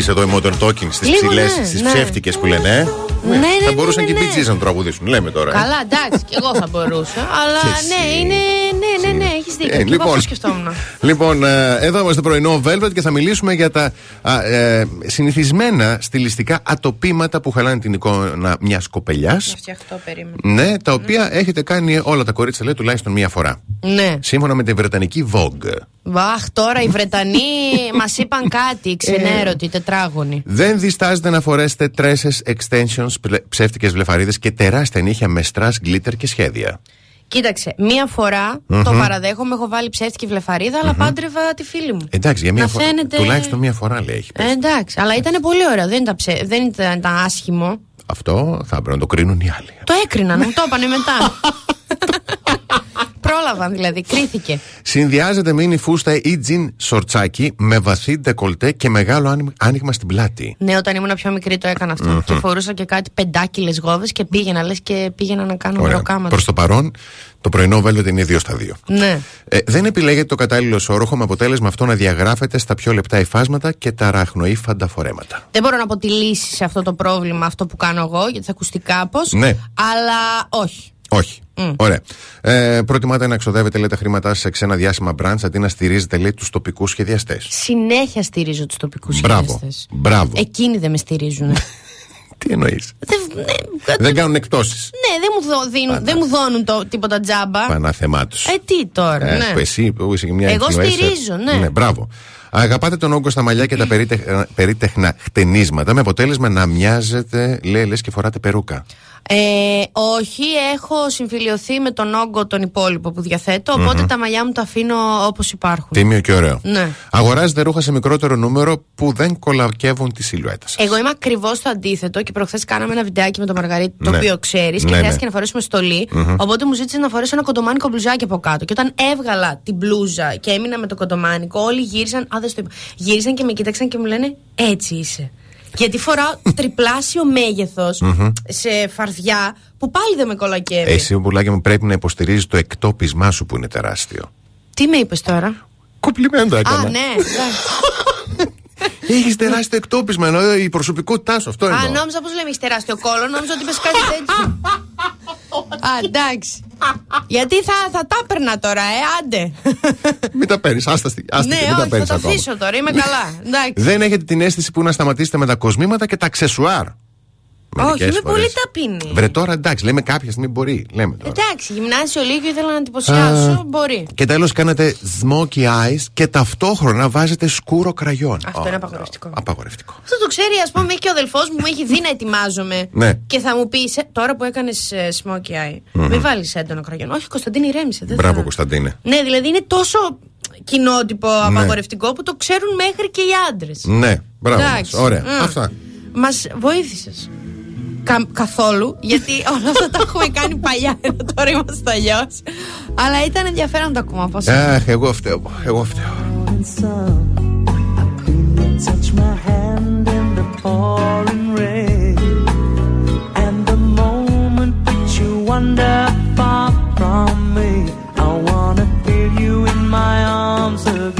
Bee εδώ οι Modern Talking στις ψηλές, ναι, στις ναι. ψεύτικες που λένε. Ναι, ναι, θα μπορούσαν και οι Bee ναι. να τραγουδήσουν, λέμε τώρα. Ε. Καλά, εντάξει, και εγώ θα μπορούσα. αλλά ναι, είναι. Ναι, ναι, ναι, έχεις δίκιο. Ε, λοιπόν, λοιπόν, ε, εδώ είμαστε πρωινό Velvet και θα μιλήσουμε για τα α, ε, συνηθισμένα στιλιστικά ατοπήματα που χαλάνε την εικόνα μιας κοπελιάς. Ναι, τα οποία έχετε κάνει όλα τα κορίτσια, λέει, τουλάχιστον μία φορά. Ναι. Σύμφωνα με την Βρετανική Vogue. Βαχ, τώρα οι Βρετανοί μας είπαν κάτι, ξενέρωτοι, τετράγωνοι. Δεν διστάζετε να φορέσετε τρέσες, extensions, πλε- ψεύτικες βλεφαρίδες και τεράστια νύχια με στρας, glitter και σχέδια. Κοίταξε, μία φορά Μμμ. το παραδέχομαι, έχω βάλει ψεύτικη βλεφαρίδα, αλλά πάντρευα τη φίλη μου. Εντάξει, για μία Να φορά. φαίνεται- Τουλάχιστον μία φορά λέει. έχει. Ε, εντάξει, αλλά ήταν πολύ ωραίο, δεν ήταν, ψε... δεν ήταν, ήταν άσχημο. Αυτό θα έπρεπε να το κρίνουν οι άλλοι. Το έκριναν, μου το είπανε μετά. Πρόλαβαν δηλαδή, κρίθηκε. Συνδυάζεται μίνι φούστα ή τζιν σορτσάκι με βαθύ ντεκολτέ και μεγάλο άνοιγμα- άνοιγμα στην πλάτη. Ναι, όταν ήμουν πιο μικρή το έκανα αυτό. Μμμ. Και φορούσα και κάτι πεντάκιλε γόβε και πήγαινα, λες και πήγαινα να κάνω μεροκάματα. Προς το παρόν, το πρωινό Velvet είναι 2 στα 2. Ναι. Ε, δεν επιλέγετε το κατάλληλο όροχο με αποτέλεσμα αυτό να διαγράφετε στα πιο λεπτά υφάσματα και τα ραχνοήφαντα φορέματα. Δεν μπορώ να πω τη λύση σε αυτό το πρόβλημα, αυτό που κάνω εγώ, γιατί θα ακουστεί κάπως. Ναι. Αλλά όχι. Όχι. Μμ. Ωραία. Ε, προτιμάτε να εξοδεύετε λέει, τα χρήματά σας σε ξένα διάσημα brands αντί να στηρίζετε λέει, τους τοπικούς σχεδιαστές. Συνέχεια στηρίζω τους τοπικούς Μπράβο. σχεδιαστές. Μπράβο. Εκείνοι δεν με στηρίζουν. Τι εννοείς; ναι, Δεν κάνουν εκτόσει. ναι, δεν μου, δω- δίνουν, δεν μου δώνουν το, τίποτα τζάμπα. Πανάθεμά τους. Ε, τι τώρα, Ε, ναι. που εσύ που είσαι και μια Εγώ influencer. στηρίζω, ναι. Ναι, μπράβο. Αγαπάτε τον όγκο στα μαλλιά και τα περίτεχνα, περίτεχνα χτενίσματα με αποτέλεσμα να μοιάζετε, λέει, λες και φοράτε περούκα. Ε, όχι, έχω συμφιλειωθεί με τον όγκο τον υπόλοιπο που διαθέτω, οπότε Μμμ. τα μαλλιά μου τα αφήνω όπως υπάρχουν. Τίμιο και ωραίο. Ναι. Αγοράζετε ρούχα σε μικρότερο νούμερο που δεν κολακεύουν τη σιλουέτα σας. Εγώ είμαι ακριβώς το αντίθετο και προχθές κάναμε ένα βιντεάκι με τον Μαργαρίτη, το Ναι. οποίο ξέρεις, και Ναι, χρειάστηκε ναι. να φορέσουμε στολή. Μμμ. Οπότε μου ζήτησε να φορέσω ένα κοντομάνικο μπλουζάκι από κάτω. Και όταν έβγαλα την μπλούζα και έμεινα με το κοντομάνικο, όλοι γύρισαν. Α, δεν στο είπα. Γύρισαν και με κοίταξαν και μου λένε Έτσι είσαι. Γιατί φοράω τριπλάσιο μέγεθος Μμμ. σε φαρδιά που πάλι δεν με κολακεύει. Εσύ, πουλάκι μου, πρέπει να υποστηρίζεις το εκτόπισμά σου που είναι τεράστιο. Τι με είπες τώρα; Κομπλιμέντο έκανα. Α, ναι, εντάξει. Έχεις τεράστιο εκτόπισμα, ενώ η προσωπικότητά σου αυτό Α, εννοώ. νόμιζα πω λέμε έχεις τεράστιο κόλλο, νόμιζα ότι είπε κάτι τέτοιο. Α, εντάξει. Γιατί θα, θα τα έπαιρνα τώρα, ε, άντε. Μην τα παίρνεις, άστα στη- άστα ναι, και μην τα όχι, θα παίρνεις το ακόμα. αφήσω τώρα, είμαι καλά. Εντάξει. Δεν έχετε την αίσθηση που να σταματήσετε με τα κοσμήματα και τα αξεσουάρ. Όχι, Μερικές είμαι φορές. πολύ ταπεινή. Βρε τώρα εντάξει, λέμε κάποια στιγμή μπορεί. Λέμε τώρα. Εντάξει, γυμνάσιο λίγο ήθελα να εντυπωσιάσω. Α, Μπορεί. Και τέλος κάνετε smoky eyes και ταυτόχρονα βάζετε σκούρο κραγιόν. Αυτό είναι απαγορευτικό. Απαγορευτικό. Αυτό το ξέρει, ας πούμε, και ο αδελφός μου μου έχει δει να ετοιμάζομαι. Ναι. Και θα μου πει, «Ε, τώρα που έκανες smoky eye, Μμμ. μην βάλεις έντονο κραγιόν. Όχι, Κωνσταντίνη, ηρέμησε. Δεν Μπράβο, θα... Κωνσταντίνε. Ναι, δηλαδή είναι τόσο κοινότυπο απαγορευτικό που το ξέρουν μέχρι και οι άντρες. Ναι, μπράβο. Εντάξει. μας. Ωραία. Μμ. Αυτά. Μας βοήθησες. Κα, καθόλου, γιατί όλα αυτά τα έχουμε κάνει παλιά, ενώ τώρα είμαστε αλλιώς. Αλλά ήταν ενδιαφέρον να το ακούμε από εσάς. Αχ, εγώ φταίω. Εγώ φταίω. touch my hand in the pouring rain. And the moment that you wander far from me, I wanna feel you in my arms again.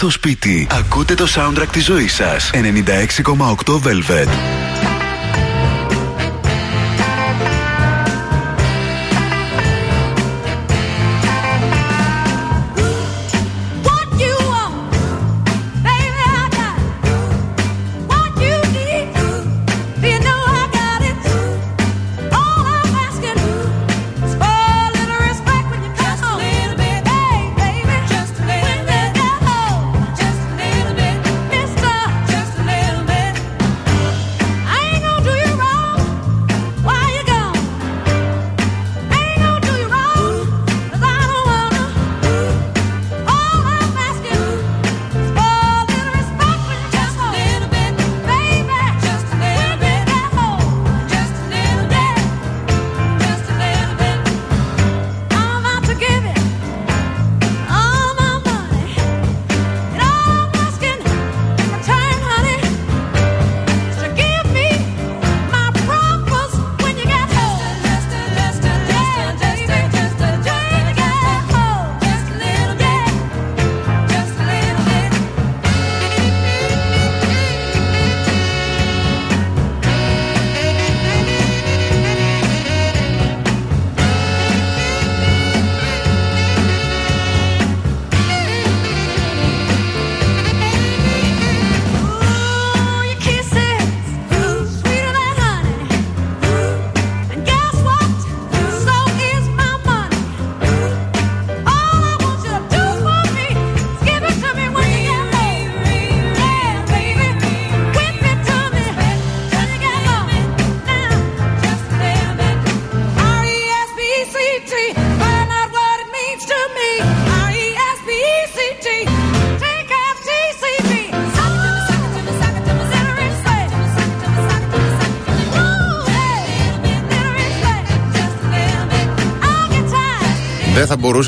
στο σπίτι. Ακούτε το soundtrack της ζωής σας. 96,8 Velvet.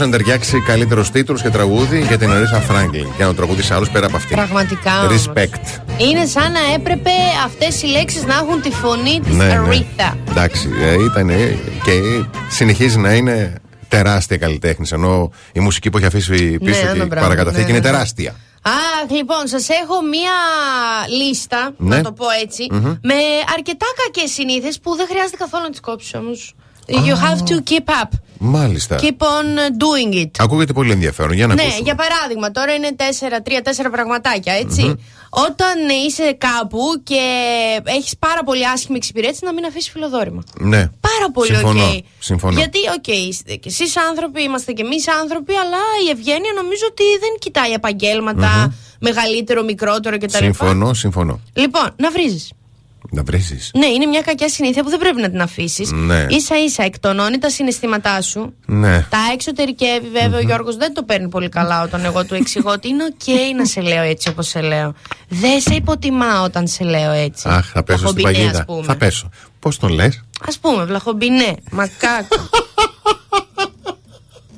Μπορούσε να ταιριάξει καλύτερος τίτλο και τραγούδι για την Αρίθα Φράγκλιν. Για να τραγουδίσει άλλος πέρα από αυτή. Πραγματικά. όμως. Respect. Είναι σαν να έπρεπε αυτές οι λέξεις να έχουν τη φωνή της Ναι, ναι. Αρίθα. Εντάξει, ε, ήταν και συνεχίζει να είναι τεράστια καλλιτέχνη. Ενώ η μουσική που έχει αφήσει πίσω Ναι, και ναι, η μπράβο. παρακαταθήκη Ναι, είναι ναι, ναι. τεράστια. Αχ, λοιπόν, σας έχω μία λίστα, Ναι. να το πω έτσι, Μμμ. με αρκετά κακές συνήθειες που δεν χρειάζεται καθόλου να τις κόψεις όμως. You have to keep up. Μάλιστα. Keep on doing it. Ακούγεται πολύ ενδιαφέρον. Για να ναι, ακούσουμε. για παράδειγμα, τώρα είναι τέσσερα, τρία-τέσσερα πραγματάκια, έτσι. Όταν ε, είσαι κάπου και έχεις πάρα πολύ άσχημη εξυπηρέτηση, να μην αφήσεις φιλοδώρημα. Ναι. Πάρα πολύ Συμφωνώ. οκ. Συμφωνώ. Γιατί, οκ, είστε και εσείς άνθρωποι, είμαστε και εμείς άνθρωποι, αλλά η ευγένεια νομίζω ότι δεν κοιτάει επαγγέλματα, μεγαλύτερο, μικρότερο κτλ. Συμφωνώ, συμφωνώ. Λοιπόν, να βρίζεις. Να βρίζει. Ναι, είναι μια κακιά συνήθεια που δεν πρέπει να την αφήσεις. Ναι. ίσα ίσα εκτονώνει τα συναισθήματά σου. Ναι. Τα εξωτερικεύει, βέβαια, ο Γιώργος δεν το παίρνει πολύ καλά όταν εγώ του εξηγώ ότι είναι οκ να σε λέω έτσι όπως σε λέω. Δεν σε υποτιμά όταν σε λέω έτσι. Αχ, θα πέσω στην Βλαχομπινέ, παγίδα. ας πούμε. Θα πέσω. Πώς τον λες; Α πούμε, βλαχομπινέ, μακάκο.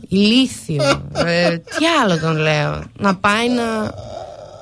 Ηλίθιο. Ε, τι άλλο τον λέω. Να πάει να.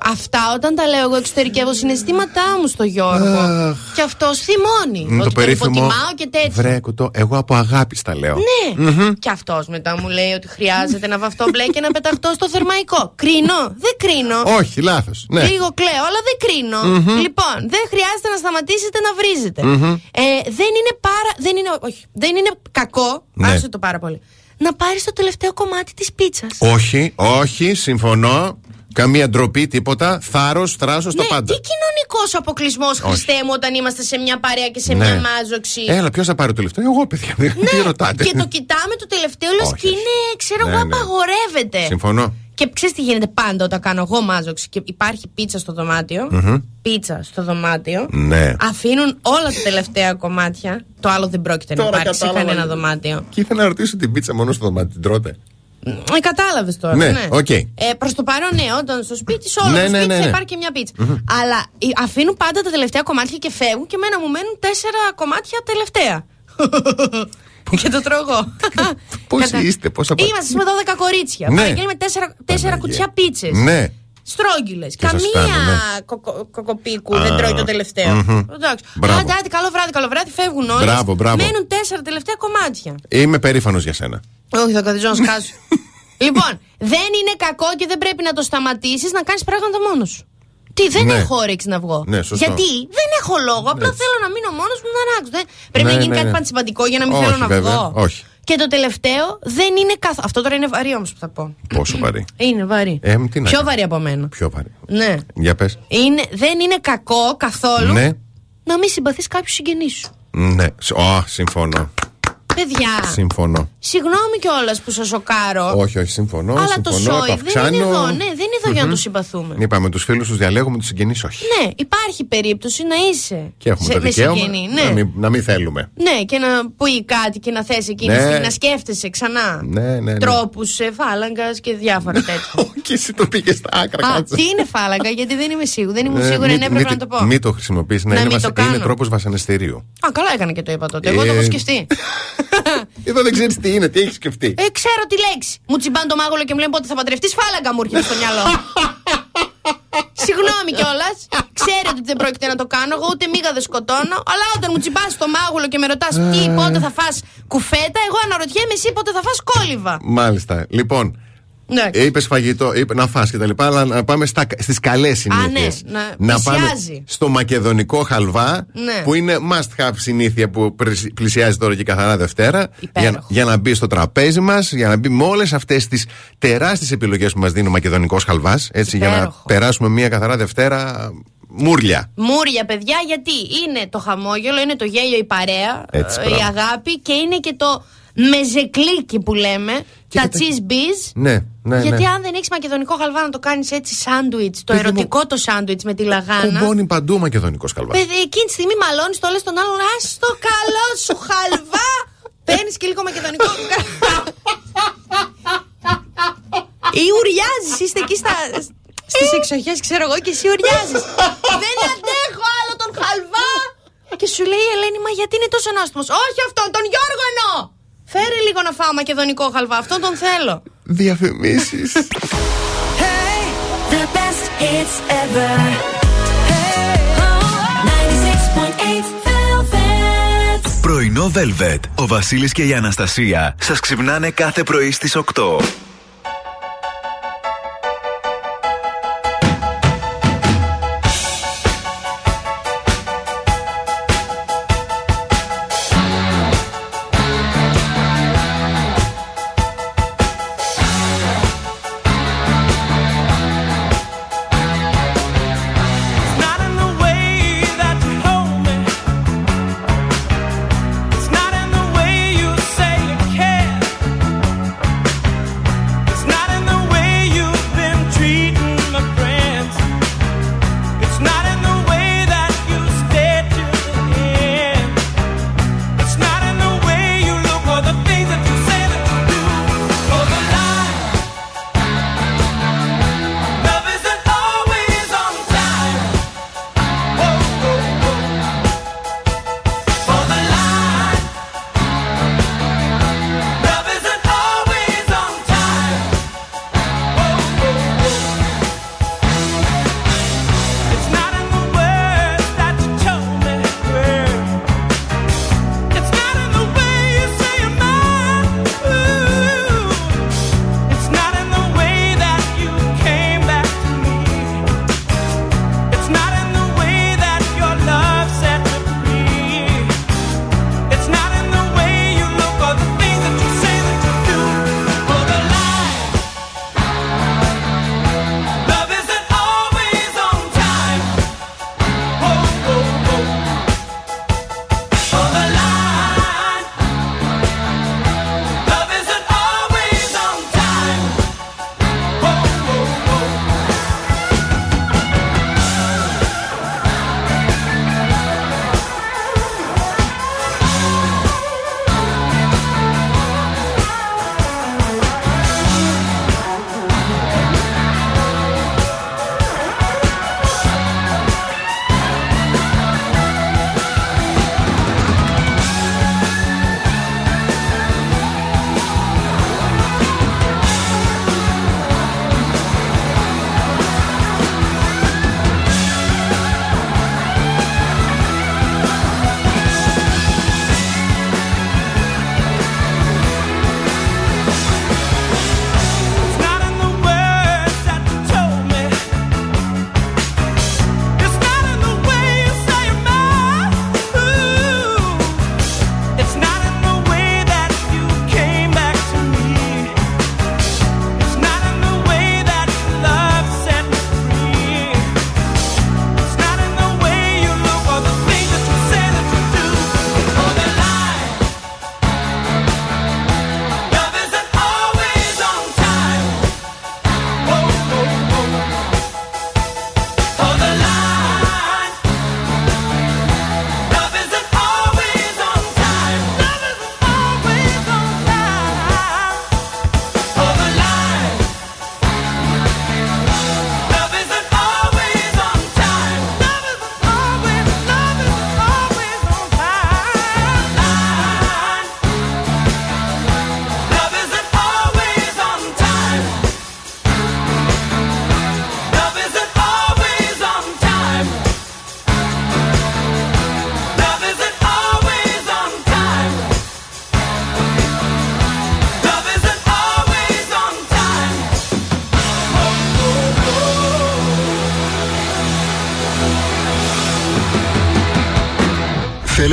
Αυτά όταν τα λέω εγώ εξωτερικεύω συναισθήματά μου στο Γιώργο. Αχ. και αυτός θυμώνει. Είναι το ότι τον περίφημο. υποτιμάω και τέτοια. Βρέ, κουτό, εγώ από αγάπης τα λέω. Ναι. Μμμ. Και αυτός μετά μου λέει ότι χρειάζεται να βαφτώ μπλε και να πεταχτώ στο θερμαϊκό. Κρίνω. Δεν κρίνω. Όχι, λάθος. Ναι. Λίγο κλαίω, αλλά δεν κρίνω. Μμμ. Λοιπόν, δεν χρειάζεται να σταματήσετε να βρίζετε. Μμμ. Ε, δεν είναι πάρα. Δεν είναι, όχι, δεν είναι κακό. Ναι. Άσε το πάρα πολύ. Να πάρεις το τελευταίο κομμάτι της πίτσας. Όχι, όχι, συμφωνώ. Καμία ντροπή, τίποτα. Θάρρος, θράσος, το Ναι, πάντα. τι κοινωνικός αποκλεισμός, Χριστέ μου, όταν είμαστε σε μια παρέα και σε Ναι. μια μάζοξη; Έλα, ποιος θα πάρει το τελευταίο, εγώ παιδιά. Τι ρωτάτε; Ναι, Και το κοιτάμε το τελευταίο, λες Όχι, και είναι, ξέρω Ναι, εγώ, ναι. απαγορεύεται. Συμφωνώ. Και ξέρεις τι γίνεται πάντα όταν κάνω εγώ μάζοξη και υπάρχει πίτσα στο δωμάτιο; Μμμ. Πίτσα στο δωμάτιο. Ναι. Αφήνουν όλα τα τελευταία κομμάτια. Το άλλο δεν πρόκειται να Τώρα υπάρξει σε κατάλαβα. κανένα δωμάτιο. Και ήθελα να ρωτήσω την πίτσα μόνο στο δωμάτιο. Την τρώτε; Ε, Κατάλαβες τώρα. Ναι, Ναι, οκ. Ε, Προς το παρόν, ναι, όταν στο σπίτι, σε όλο Ναι, το ναι, σπίτι ναι, θα ναι. υπάρχει και μια πίτσα. Αλλά ε, αφήνουν πάντα τα τελευταία κομμάτια και φεύγουν και μένα μου μένουν τέσσερα κομμάτια τελευταία. και το τρώω εγώ. Πώς Κατα- είστε, πώς απα- Είμαστε με 12 κορίτσια. Ναι. Παραγγέλνουμε τέσσερα, τέσσερα κουτιά πίτσες. Ναι. Στρόγγυλες. Και σας Καμία κάνω, ναι. κοκο- κοκοπίκου δεν Α, τρώει το τελευταίο. μμμ. Εντάξει. Μπράβο. Άντε, άντε, καλό βράδυ, καλό βράδυ, φεύγουν όλοι. Μπράβο, μπράβο. Μένουν τέσσερα τελευταία κομμάτια. Είμαι περήφανος για σένα. Όχι, θα καθίσω να σκάσω. λοιπόν, δεν είναι κακό και δεν πρέπει να το σταματήσεις να κάνεις πράγματα μόνος σου. Τι, δεν Ναι. έχω όρεξη να βγω. Ναι, σωστό. Γιατί; Δεν έχω λόγο. Απλά Έτσι. θέλω να μείνω μόνος μου να ράξω. Δεν... Πρέπει Ναι, να γίνει ναι, κάτι ναι. πανσημαντικό για να μην Όχι, θέλω να βέβαια, βγω. όχι. Και το τελευταίο δεν είναι καθόλου. Αυτό τώρα είναι βαρύ όμως που θα πω. Πόσο βαρύ; Είναι βαρύ. Ε, τι να Πιο κάνω. βαρύ από μένα. Πιο βαρύ. Ναι. Για πες. Είναι, δεν είναι κακό καθόλου Ναι. να μην συμπαθείς κάποιους συγγενείς σου. Ναι. Σ- Ω, συμφωνώ. Παιδιά, Συμφωνώ. συγγνώμη κιόλας που σας σοκάρω. Όχι, όχι, συμφωνώ. αλλά το συμφωνώ, σόι δεν αυξάνω. είναι εδώ. Ναι, δεν είναι εδώ για να Μμμ. το συμπαθούμε. Είπαμε τους φίλους τους διαλέγουμε, τους συγγενείς όχι. Ναι, υπάρχει περίπτωση να είσαι Και έχουμε σε- το με δικαίωμα συγγενή. να, Ναι. μην, να μην θέλουμε. ναι, και να πει κάτι και να θες εκείνη Ναι. τη στιγμή να σκέφτεσαι ξανά Ναι, ναι, ναι. τρόπους φάλαγγας και διάφορα τέτοια. Και εσύ το πήγες στα άκρα, Α, κάτσε. τι είναι φάλαγγα, γιατί δεν είμαι σίγουρη. Δεν ήμουν Ε, σίγουρη, μη- αν έπρεπε μη- να το πω. Μην το χρησιμοποιήσει, να, Να είναι, μην βασα- το είναι κάνω. τρόπος βασανιστηρίου. Α, καλά έκανα και το είπα τότε. Εγώ το έχω Ε, σκεφτεί. Εδώ δεν ξέρεις τι είναι, τι έχεις σκεφτεί. Ε, ξέρω τη λέξη. Μου τσιμπάνε το μάγουλο και μου λένε πότε θα παντρευτείς; Φάλαγγα μου έρχεται στο μυαλό. Συγγνώμη κιόλας. Ξέρετε ότι δεν πρόκειται να το κάνω. Εγώ ούτε μίγα δεν σκοτώνω. Αλλά όταν μου τσιμπάς το μάγουλο και με ρωτάς τι, πότε θα φας κουφέτα, εγώ αναρωτιέμαι εσύ πότε θα φας κόλυβα. Μάλιστα. Λοιπόν, Ναι. είπες φαγητό, είπε να φας και τα λοιπά, αλλά να πάμε στις καλές συνήθειε. ναι, Να πάμε πλησιάζει. στο μακεδονικό χαλβά, Ναι. που είναι must have συνήθεια που πλησι- πλησιάζει τώρα και καθαρά Δευτέρα. Για, για να μπει στο τραπέζι μας, για να μπει με όλες αυτές τις τεράστιες επιλογές που μας δίνει ο μακεδονικός χαλβάς. Έτσι, για να Υπέροχο. περάσουμε μια καθαρά Δευτέρα μούρλια. Μούρια, παιδιά, γιατί είναι το χαμόγελο, είναι το γέλιο, η παρέα, Έτσι, ε, η μπράβο. αγάπη και είναι και το μεζεκλίκι που λέμε, τα cheese bees. Ναι, ναι, γιατί ναι. αν δεν έχεις μακεδονικό χαλβά να το κάνεις έτσι σάντουιτς, το Παιδί μου, ερωτικό το σάντουιτς με τη λαγάνα. Κουμπώνει παντού ο μακεδονικός χαλβάς. Παιδί, εκείνη τη στιγμή μαλώνεις το λες τον άλλον, Α το καλό σου χαλβά! Παίρνεις και λίγο μακεδονικό. Ή ουριάζεις, είστε εκεί στα. Στις εξοχές, ξέρω εγώ, και εσύ ουριάζεις. Δεν αντέχω άλλο τον χαλβά! Και σου λέει η Ελένη, μα γιατί είναι τόσο νόστιμο. Όχι αυτόν, τον Γιώργο εννοώ! Φέρε λίγο να φάω μακεδονικό χαλβά. αυτόν τον θέλω. Διαφημίσεις. Πρωινό Velvet. Ο Βασίλης και η Αναστασία σας ξυπνάνε κάθε πρωί στις 8.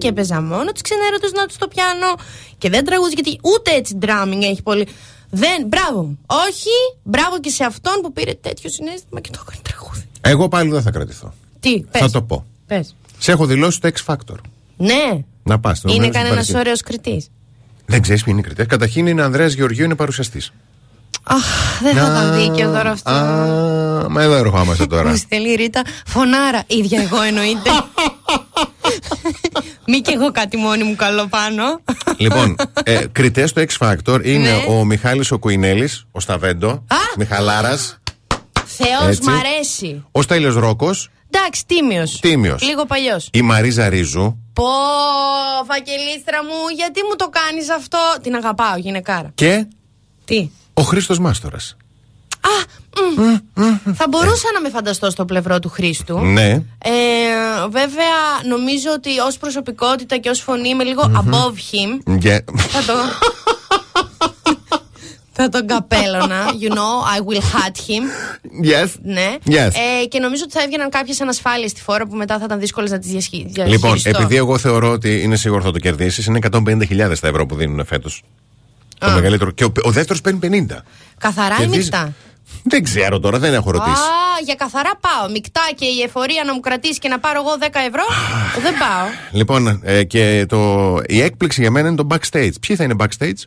Και έπαιζα μόνο τους ξενέρωτες νότους στο πιάνο και δεν τραγούδιζα γιατί ούτε έτσι drumming έχει πολύ. Δεν, μπράβο μου. Όχι, μπράβο και σε αυτόν που πήρε τέτοιο συνέστημα και το έκανε τραγούδι. Εγώ πάλι δεν θα κρατηθώ. Τι, πες. Θα το πω. Πες. Σε έχω δηλώσει το X Factor. Ναι, Να πας. είναι κανένας ωραίος κριτής. Δεν ξέρεις ποιοι είναι οι κριτές. Καταρχήν είναι Ανδρέας Γεωργίου, είναι παρουσιαστής. Αχ, δεν θα ήταν δίκαιο τώρα αυτό. Α, μα εδώ ερχόμαστε τώρα. Μου στέλνει η Ρίτα φωνάρα. ίδια εγώ εννοείται. Μη και εγώ κάτι μόνη μου καλό πάνω. λοιπόν, ε, κριτές στο X Factor είναι Ναι. ο Μιχάλης ο Κουινέλης, ο Σταβέντο, Μιχαλάρας, Θεός Έτσι. μ' αρέσει. ο Στέλιος Ρόκος, Εντάξει, τίμιος. Τίμιος. Λίγο παλιός. η Μαρίζα Ρίζου Πω, φακελίστρα μου, γιατί μου το κάνεις αυτό; Την αγαπάω, γυναικάρα. και Τι; ο Χρήστος Μάστορας. Θα μπορούσα να με φανταστώ στο πλευρό του Χρήστου. Ναι. Ε, βέβαια, νομίζω ότι ως προσωπικότητα και ως φωνή είμαι λίγο above him. Και- Θα το. θα τον καπέλωνα. You know, I will hat him. Yes. Ναι. Yes. Ε, και νομίζω ότι θα έβγαιναν κάποιες ανασφάλειες στη φόρα που μετά θα ήταν δύσκολες να τις διαχειριστώ. Λοιπόν, επειδή εγώ θεωρώ ότι είναι σίγουρο θα το κερδίσεις, είναι 150.000 τα ευρώ που δίνουν φέτος. Το Α. μεγαλύτερο. Και ο, ο δεύτερος παίρνει 50. Καθαρά ή Κερδίζει- μεικτά. Δεν ξέρω τώρα, δεν έχω ρωτήσει. Α, για καθαρά πάω. Μεικτά και η εφορία να μου κρατήσει και να πάρω εγώ 10 ευρώ. δεν πάω. Λοιπόν, ε, και το, η έκπληξη για μένα είναι το backstage. Ποιοι θα είναι backstage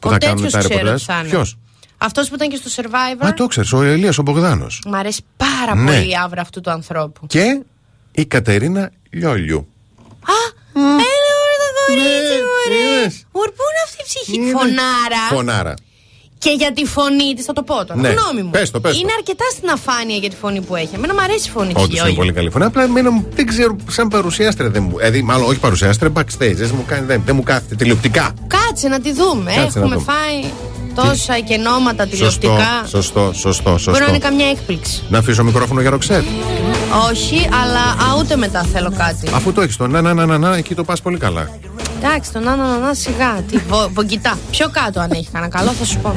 που Ο θα κάνουν τέτοιος τα ξέρω ρεπορτάζ; τι θα είναι. Ποιος; Αυτός που ήταν και στο survivor. Α, το ξέρεις, ο Ελία ο Μπογδάνος. Μ' αρέσει πάρα Ναι. πολύ η άβρα αυτού του ανθρώπου. Και η Κατερίνα Λιόλιου. Έλα, μωρέ, το κορίτσι μου, ρε. Ναι, είδες. Μωρέ, Πού είναι αυτή η ψυχή; Φωνάρα. Φωνάρα. Και για τη φωνή της, θα το πω τώρα. Ναι. Γνώμη μου. Πες το, πες το. είναι αρκετά στην αφάνεια για τη φωνή που έχει. Εμένα μου αρέσει η φωνή της Όντως είναι Γιώργη. πολύ καλή φωνή. Απλά εμένα μου- δεν ξέρω, σαν παρουσιάστρια δεν μου. Δηλαδή, μάλλον όχι παρουσιάστρια, backstage. Δεν μου, κάνει, δεν, δεν μου κάθεται τηλεοπτικά. Κάτσε να τη δούμε. Κάτσε να Έχουμε δούμε. φάει τόσα εκενώματα Σωστό, τηλεοπτικά. σωστό, σωστό, Μπορεί να σωστό. είναι καμιά έκπληξη. Να αφήσω μικρόφωνο για ροξέτ. Όχι, αλλά α, ούτε μετά θέλω κάτι. Αφού το έχεις το να, να, να, να, να, εκεί το πας πολύ καλά. Εντάξει, τον άνω να σιγά. Τι βογκιτά. Πιο κάτω αν έχει κανένα καλό, θα σου πω.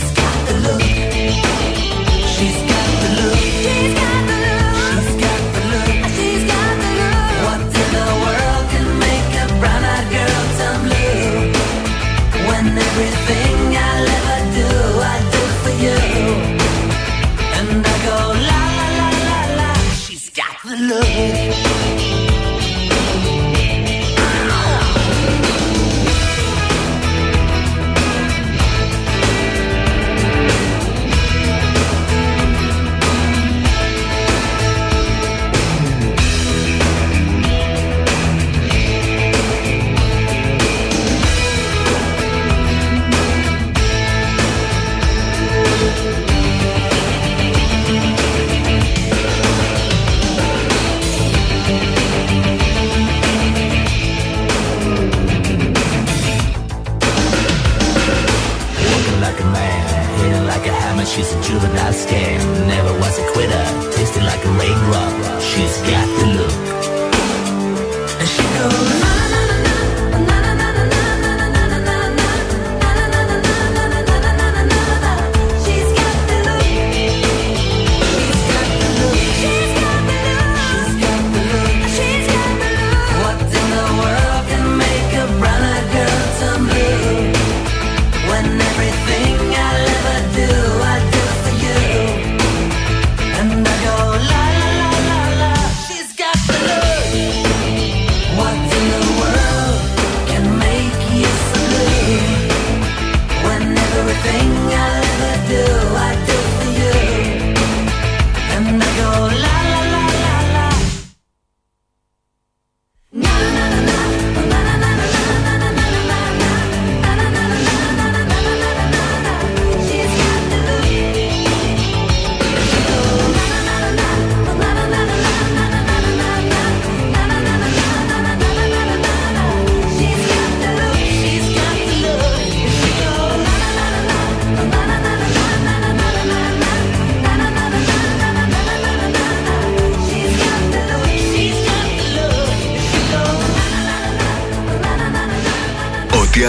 love. She's a juvenile scam. Never was a quitter, tasting like a raindrop. She's got the look.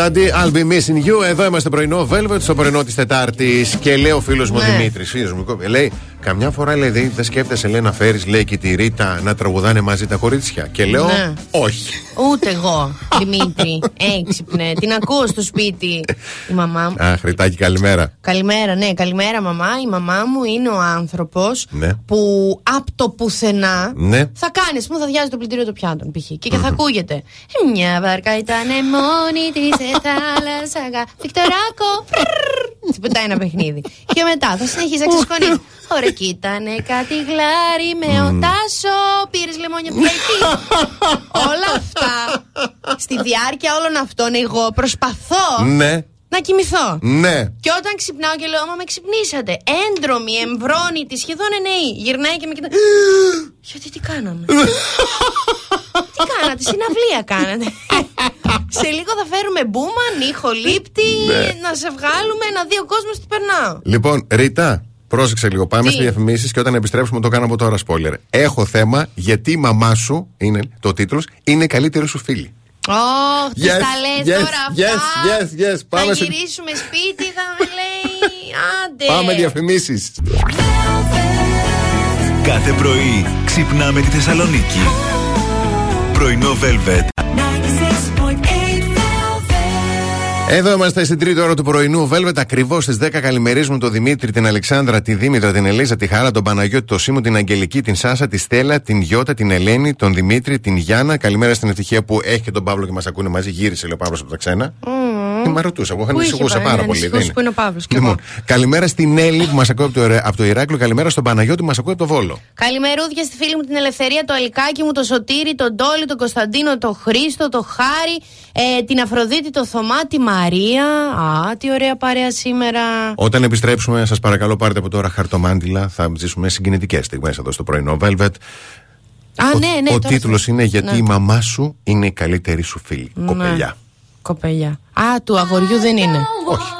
Daddy, I'll be missing you. Εδώ είμαστε πρωινό Velvet, στο πρωινό της Τετάρτης. Και λέει ο φίλος μου Ναι. Δημήτρης, φίλος μου, λέει, Καμιά φορά λέει, δεν δεν σκέφτεσαι λέει, να φέρεις λέει και τη Ρίτα να τραγουδάνε μαζί τα κορίτσια. Και λέω, Ναι. Όχι. Ούτε εγώ, Δημήτρη. Έξυπνε. Την ακούω στο σπίτι η μαμά μου. Αχ, Ριτάκι, καλημέρα. Καλημέρα, ναι, καλημέρα μαμά. Η μαμά μου είναι ο άνθρωπος Ναι. που από το πουθενά Ναι. θα κάνεις, α πούμε, θα διάζει το πλυντήριο των πιάτων π.χ. Και, θα ακούγεται. «Ε, Μια βάρκα ήταν μόνη της σε θάλασσα. γα- Βικτοράκο. πρρρρ». Της πετάει ένα παιχνίδι. Και μετά θα συνεχίσει να ξεσκονίζει. Ωραία, κοίτανε κάτι γλάρι με ο Τάσο. Πήρες λεμόνια από Όλα αυτά. Στη διάρκεια όλων αυτών, εγώ προσπαθώ Ναι, να κοιμηθώ. ναι. Και όταν ξυπνάω και λέω, Μα με ξυπνήσατε. Έντρομη, εμβρόνητη, σχεδόν εννοεί. Γυρνάει και με κοιτάει. Γιατί τι κάναμε; τι κάνατε, συναυλία κάνατε; Σε λίγο θα φέρουμε μπούμα, νύχολήπτη, Ναι. να σε βγάλουμε, να δει ο κόσμος τι περνάω. Λοιπόν, Ρίτα, πρόσεξε λίγο. Πάμε Τι; στις διαφημίσεις και όταν επιστρέψουμε το κάνω από τώρα spoiler. Έχω θέμα γιατί η μαμά σου, είναι το τίτλος, είναι η καλύτερη σου φίλη. Ωχ, τις Yes, τα λες yes, τώρα yes, αυτά. yes, yes. Πάμε Θα σε- γυρίσουμε σπίτι, θα με λέει. Άντε. Πάμε διαφημίσεις. Κάθε πρωί ξυπνάμε τη Θεσσαλονίκη. Πρωινό Velvet. Εδώ είμαστε στην τρίτη ώρα του πρωινού. Velvet ακριβώς στις 10 καλημερίζουμε τον Δημήτρη, την Αλεξάνδρα, τη Δήμητρα, την Ελίζα, τη Χάρα, τον Παναγιώτη, τον Σίμου, την Αγγελική, την Σάσα, τη Στέλλα, την Γιώτα, την Ελένη, τον Δημήτρη, την Γιάννα. Καλημέρα στην ευτυχία που έχει και τον Παύλο και μας ακούνε μαζί. Γύρισε, λέει ο Παύλος από τα ξένα. Μμμ. Ε, Μα ρωτούσα, εγώ Πού είχε ανησυχούσα πάει, πάρα ναι, πολύ. ανησυχούσε δεν που είναι ο Παύλος και Λοιπόν, καλημέρα στην Έλλη που μας ακούει από το, Ρε- από το Ηράκλειο. Καλημέρα στον Παναγιώτη που μας ακούει από το Βόλο. Καλημερούδια στη φίλη μου την Ελευθερία, το Αλικάκι μου, το Σωτήρι, τον Τόλι, τον Κωνσταντίνο, το Χρήστο, το Χάρη, ε, την Αφροδίτη, το Θωμά, τη Μαρία. Α, τι ωραία παρέα σήμερα. Όταν επιστρέψουμε, σας παρακαλώ πάρτε από τώρα χαρτομάντιλα. Θα ζήσουμε συγκινητικές στιγμές εδώ στο πρωινό Velvet. Α, ο ναι, ναι. ο τώρα τίτλος θα- είναι Γιατί ναι. η μαμά σου είναι η καλύτερη σου φίλη. Ναι. Κοπελιά. Κοπελιά. Α, του αγοριού δεν είναι. Όχι.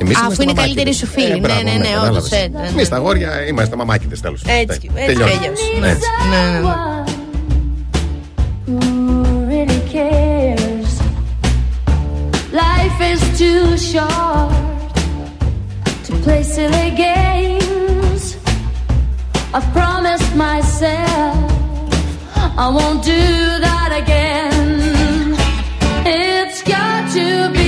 Εμείς Α, είμαστε αφού είναι μαμάκιδες. καλύτερη σου φίλη. Ε, ναι, μπράβο, ναι, ναι, κατάλαβες. όντως. Ναι, ναι. Εμείς τα αγόρια είμαστε μαμάκιδε τέλος. Έτσι, έτσι κι αλλιώς. Ναι. Έτσι. Ναι, ναι, ναι. Who really cares? Life is too short to play silly games. I've promised myself I won't do that again. to be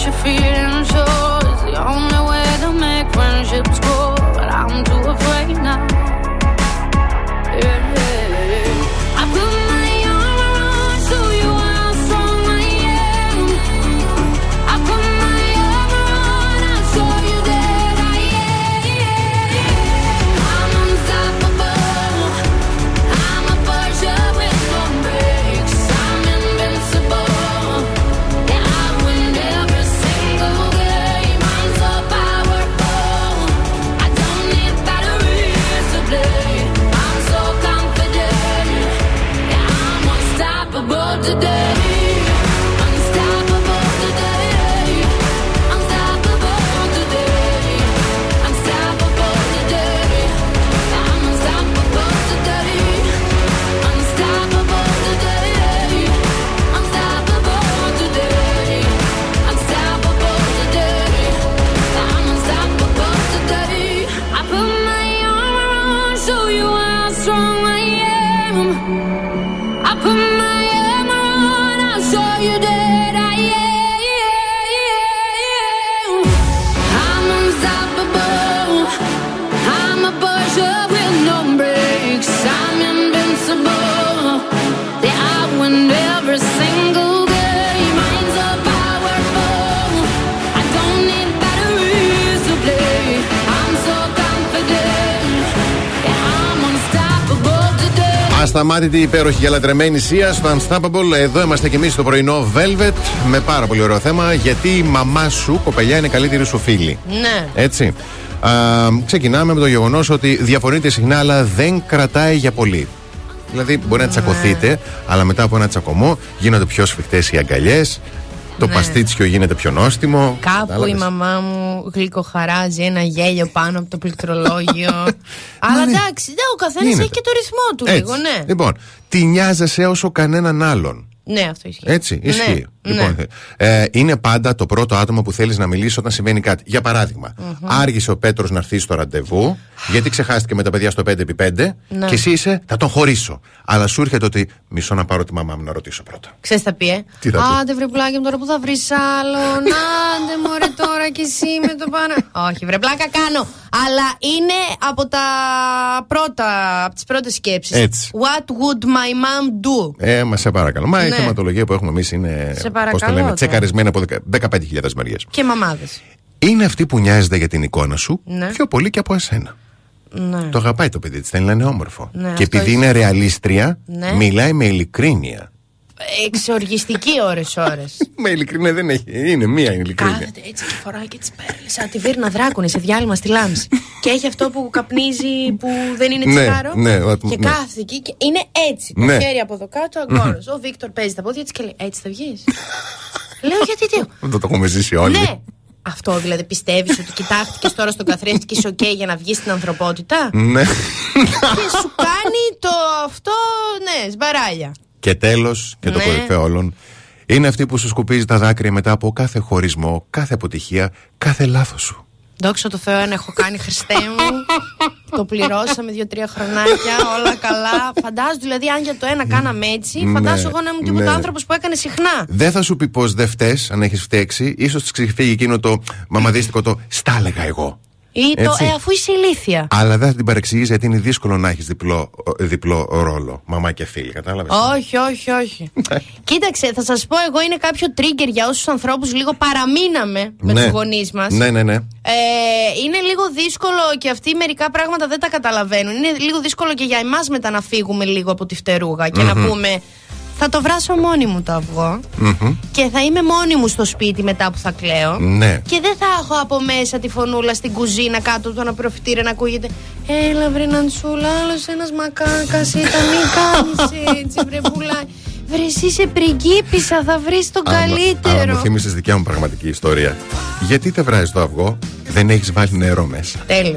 what you're feeling. Ασταμάτητη υπέροχη για λατρεμένη Σία στο Unstoppable. Εδώ είμαστε κι εμείς στο πρωινό Velvet με πάρα πολύ ωραίο θέμα. Γιατί η μαμά σου, κοπελιά, είναι καλύτερη σου φίλη. Ναι. Έτσι. Α, ξεκινάμε με το γεγονός ότι διαφωνείτε συχνά, αλλά δεν κρατάει για πολύ. Δηλαδή, μπορεί να Ναι. τσακωθείτε, αλλά μετά από ένα τσακωμό γίνονται πιο σφιχτές οι αγκαλιές. Το Ναι. παστίτσιο γίνεται πιο νόστιμο. Κάπου η Κατάλαβες; μαμά μου γλυκοχαράζει ένα γέλιο πάνω από το πληκτρολόγιο. Αλλά εντάξει, ναι, ο καθένας Γίνεται. έχει και το ρυθμό του Έτσι. λίγο, ναι. Λοιπόν, τη νοιάζεσαι όσο κανέναν άλλον. Ναι, αυτό ισχύει. Έτσι, ισχύει. Ναι, Λοιπόν, ε, είναι πάντα το πρώτο άτομο που θέλεις να μιλήσεις όταν συμβαίνει κάτι. Για παράδειγμα, άργησε ο Πέτρος να έρθει στο ραντεβού, γιατί ξεχάστηκε με τα παιδιά στο 5x5 Ναι. και εσύ είσαι, θα τον χωρίσω. Αλλά σου έρχεται ότι μισό να πάρω τη μαμά μου να ρωτήσω πρώτα. Ξέρεις θα πει, ε; Τι θα πει; Άντε βρε πλάκι μου τώρα που θα βρεις άλλον. Άντε μωρέ τώρα κι εσύ με το πάνω. Όχι βρε πλάκα κάνω. Αλλά είναι από τα πρώτα, από τις πρώτες σκέψεις. Έτσι. What would my mom do? Ε, μα σε παρακαλώ. Μα η Ναι. θεματολογία που έχουμε εμείς είναι. Σε πώς παρακαλώ το λένε, τώρα. τσεκαρισμένη από 15.000 μεριές. Και μαμάδες. Είναι αυτή που νοιάζεται για την εικόνα σου Ναι. πιο πολύ και από εσένα. Ναι. Το αγαπάει το παιδί της, θέλει να είναι όμορφο. Ναι, και αυτό επειδή ισχύει. είναι ρεαλίστρια, Ναι. μιλάει με ειλικρίνεια. Εξοργιστική ώρες ώρες. με ειλικρίνεια δεν έχει. Είναι μία ειλικρίνεια. Κάθεται έτσι και φοράει και τις πέρλες Σαν τη Βίρνα Δράκου είναι σε διάλειμμα στη Λάμψη Και έχει αυτό που καπνίζει που δεν είναι Ναι, τσιγάρο ναι, ο- Και ναι. κάθεται εκεί και είναι έτσι Το Ναι. χέρι από εδώ κάτω αγκόρος Ο Βίκτορ παίζει τα πόδια της και λέει έτσι θα βγεις Λέω γιατί τι Δεν το έχουμε ζήσει όλοι. Ναι αυτό δηλαδή πιστεύεις ότι κοιτάχτηκες τώρα στον καθρέφτη και είσαι οκ για να βγεις στην ανθρωπότητα; Ναι. Και σου κάνει το αυτό ναι σμπαράλια και τέλος, και το Ναι. κορυφαίο όλων, είναι αυτή που σου σκουπίζει τα δάκρυα μετά από κάθε χωρισμό, κάθε αποτυχία, κάθε λάθος σου. Δόξα τω Θεώ, αν έχω κάνει Χριστέ μου. το πληρώσαμε δύο-τρία χρονάκια, όλα καλά. Φαντάζομαι δηλαδή, αν για το ένα κάναμε έτσι, Ναι, φαντάζομαι εγώ να ήμουν τίποτα ναι. άνθρωπος που έκανε συχνά. Δεν θα σου πει πως δεν φταίει αν έχεις φταίξει, ίσως της ξεφύγει εκείνο το μαμαδίστικο το στα έλεγα εγώ. Ή το, Έτσι. ε, αφού είσαι ηλίθια. Αλλά δεν θα την παρεξηγείς γιατί είναι δύσκολο να έχεις διπλό, διπλό ρόλο. Μαμά και φίλη, κατάλαβες; Όχι, όχι, όχι. Κοίταξε, θα σας πω, εγώ είναι κάποιο trigger για όσους ανθρώπους λίγο παραμείναμε με ναι. τους γονείς μας. Ναι, ναι, ναι. Ε, είναι λίγο δύσκολο και αυτοί μερικά πράγματα δεν τα καταλαβαίνουν. Είναι λίγο δύσκολο και για εμάς μετά να φύγουμε λίγο από τη φτερούγα και να Μμμ. πούμε θα το βράσω μόνη μου το αυγό Μμμ. και θα είμαι μόνη μου στο σπίτι μετά που θα κλαίω. Ναι. Και δεν θα έχω από μέσα τη φωνούλα στην κουζίνα κάτω από το αναπροφητήριο να ακούγεται Έλα βρε Ναντσούλα, άλλος ένας μακάκας ήταν, μην κάνεις έτσι βρε πουλάει. Βρε εσύ είσαι πριγκίπισσα, θα βρεις τον Άμα- Αλλά καλύτερο. μου θύμισε δικιά μου πραγματική ιστορία. Γιατί δεν βράζεις το αυγό, δεν έχεις βάλει νερό μέσα. Τέλειο.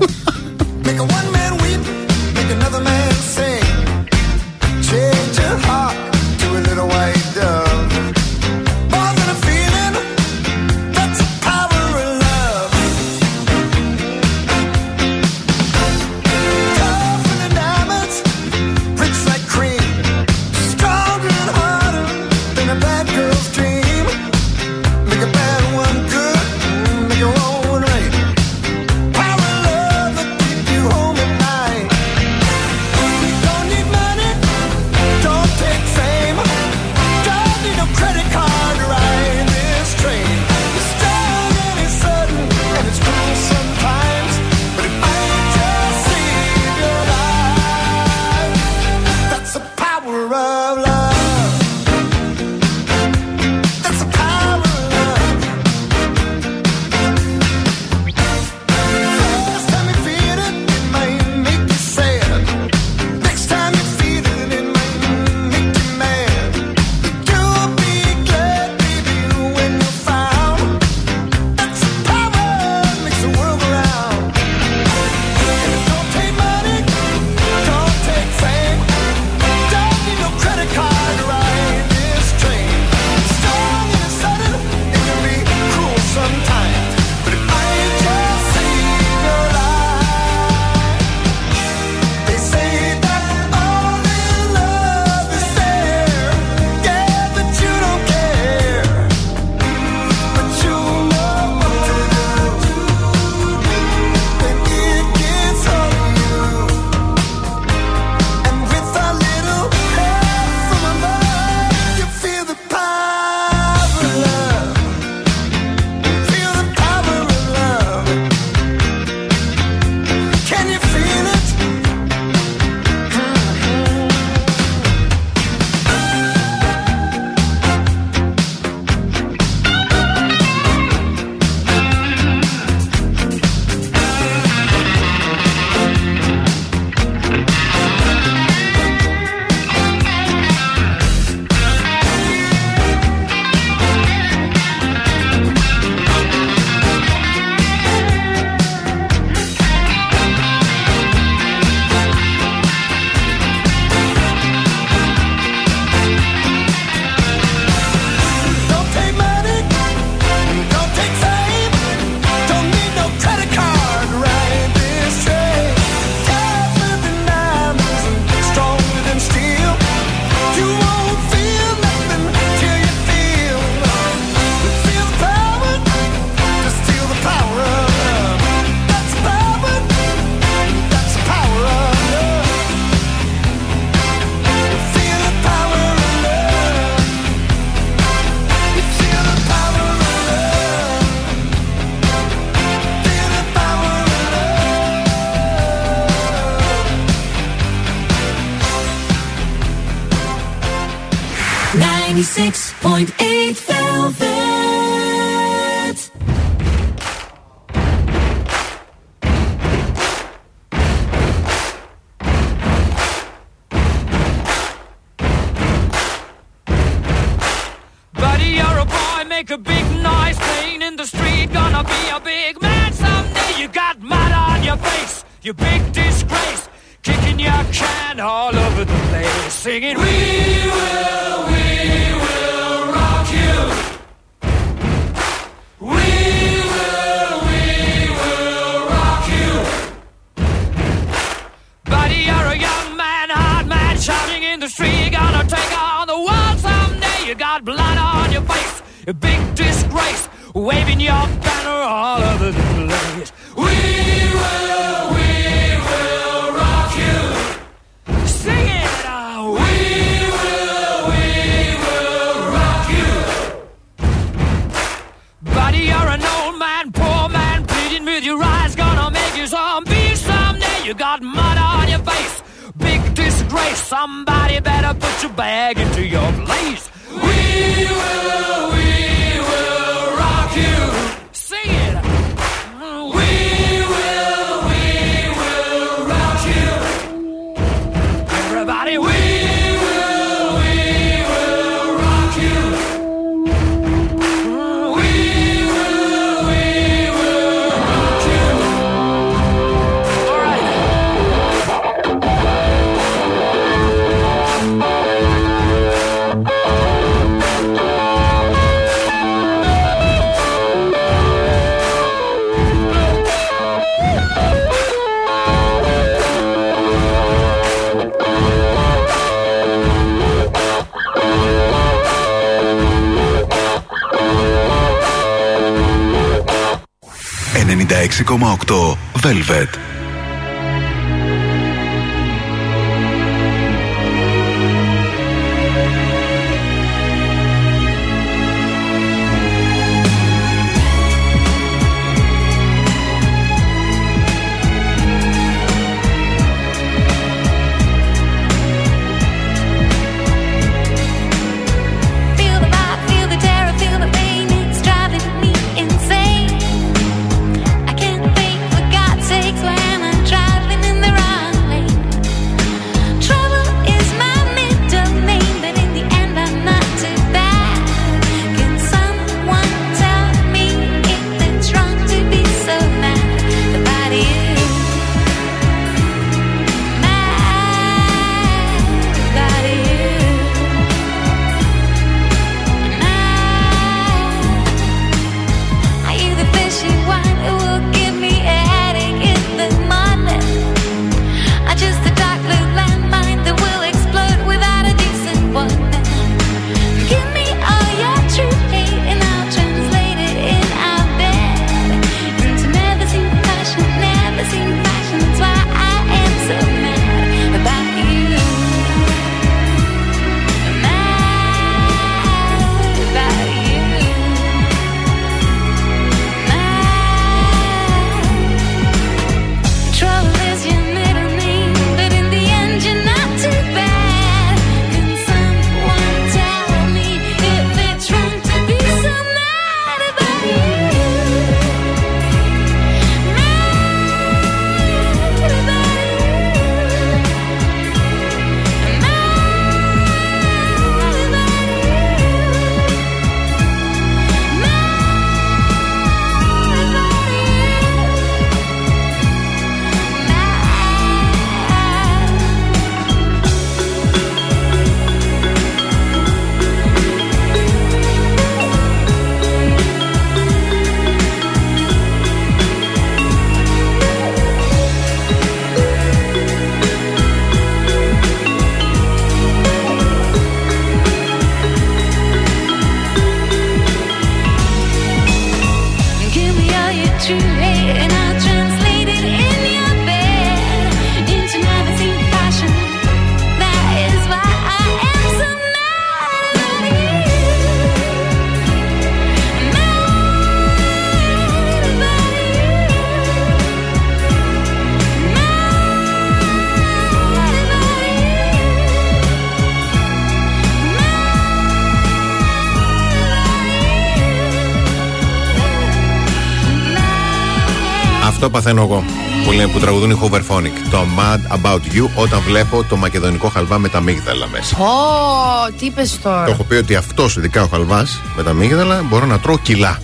Αυτό παθαίνω εγώ. Που, λένε, που τραγουδούν οι Hooverphonic. Το Mad About You όταν βλέπω το μακεδονικό χαλβά με τα μίγδαλα μέσα. Ω, τι είπες τώρα. Το έχω πει ότι αυτός, ειδικά ο χαλβάς με τα μίγδαλα, μπορώ να τρώω κιλά.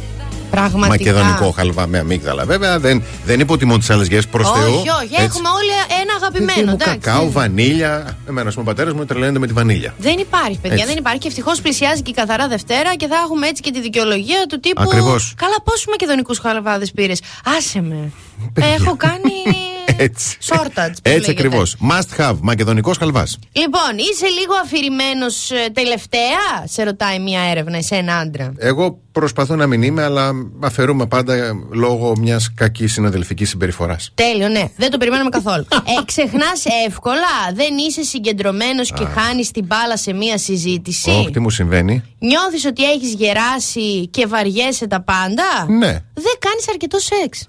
Πραγματικά. Μακεδονικό χαλβά με αμύγδαλα. Βέβαια δεν, δεν υποτιμώ τις άλλες γεύσεις προς Θεού. Όχι, όχι. Έτσι. Έχουμε όλοι ένα αγαπημένο. Μου εντάξει. κακάο, βανίλια. Εμένα, ο πατέρας μου τρελαίνεται με τη βανίλια. Δεν υπάρχει, παιδιά, Έτσι. δεν υπάρχει. Και ευτυχώς πλησιάζει και η καθαρά Δευτέρα και θα έχουμε έτσι και τη δικαιολογία του τύπου. Ακριβώς. Καλά, πόσους μακεδονικούς χαλβάδες πήρες. Άσε με. Έχω κάνει. Έτσι. Shortage. που Έτσι λέγεται. ακριβώς. Must have. Μακεδονικός χαλβάς. Λοιπόν, είσαι λίγο αφηρημένος τελευταία, σε ρωτάει μια έρευνα, εσένα άντρα. Εγώ προσπαθώ να μην είμαι, αλλά αφαιρούμε πάντα λόγω μιας κακής συναδελφικής συμπεριφοράς. Τέλειο, ναι. Δεν το περιμέναμε καθόλου. ε, Ξεχνάς εύκολα. Δεν είσαι συγκεντρωμένος και χάνεις την μπάλα σε μία συζήτηση; Όχι, τι μου συμβαίνει; Νιώθεις ότι έχεις γεράσει και βαριέσαι τα πάντα; Ναι. Δεν κάνεις αρκετό σεξ.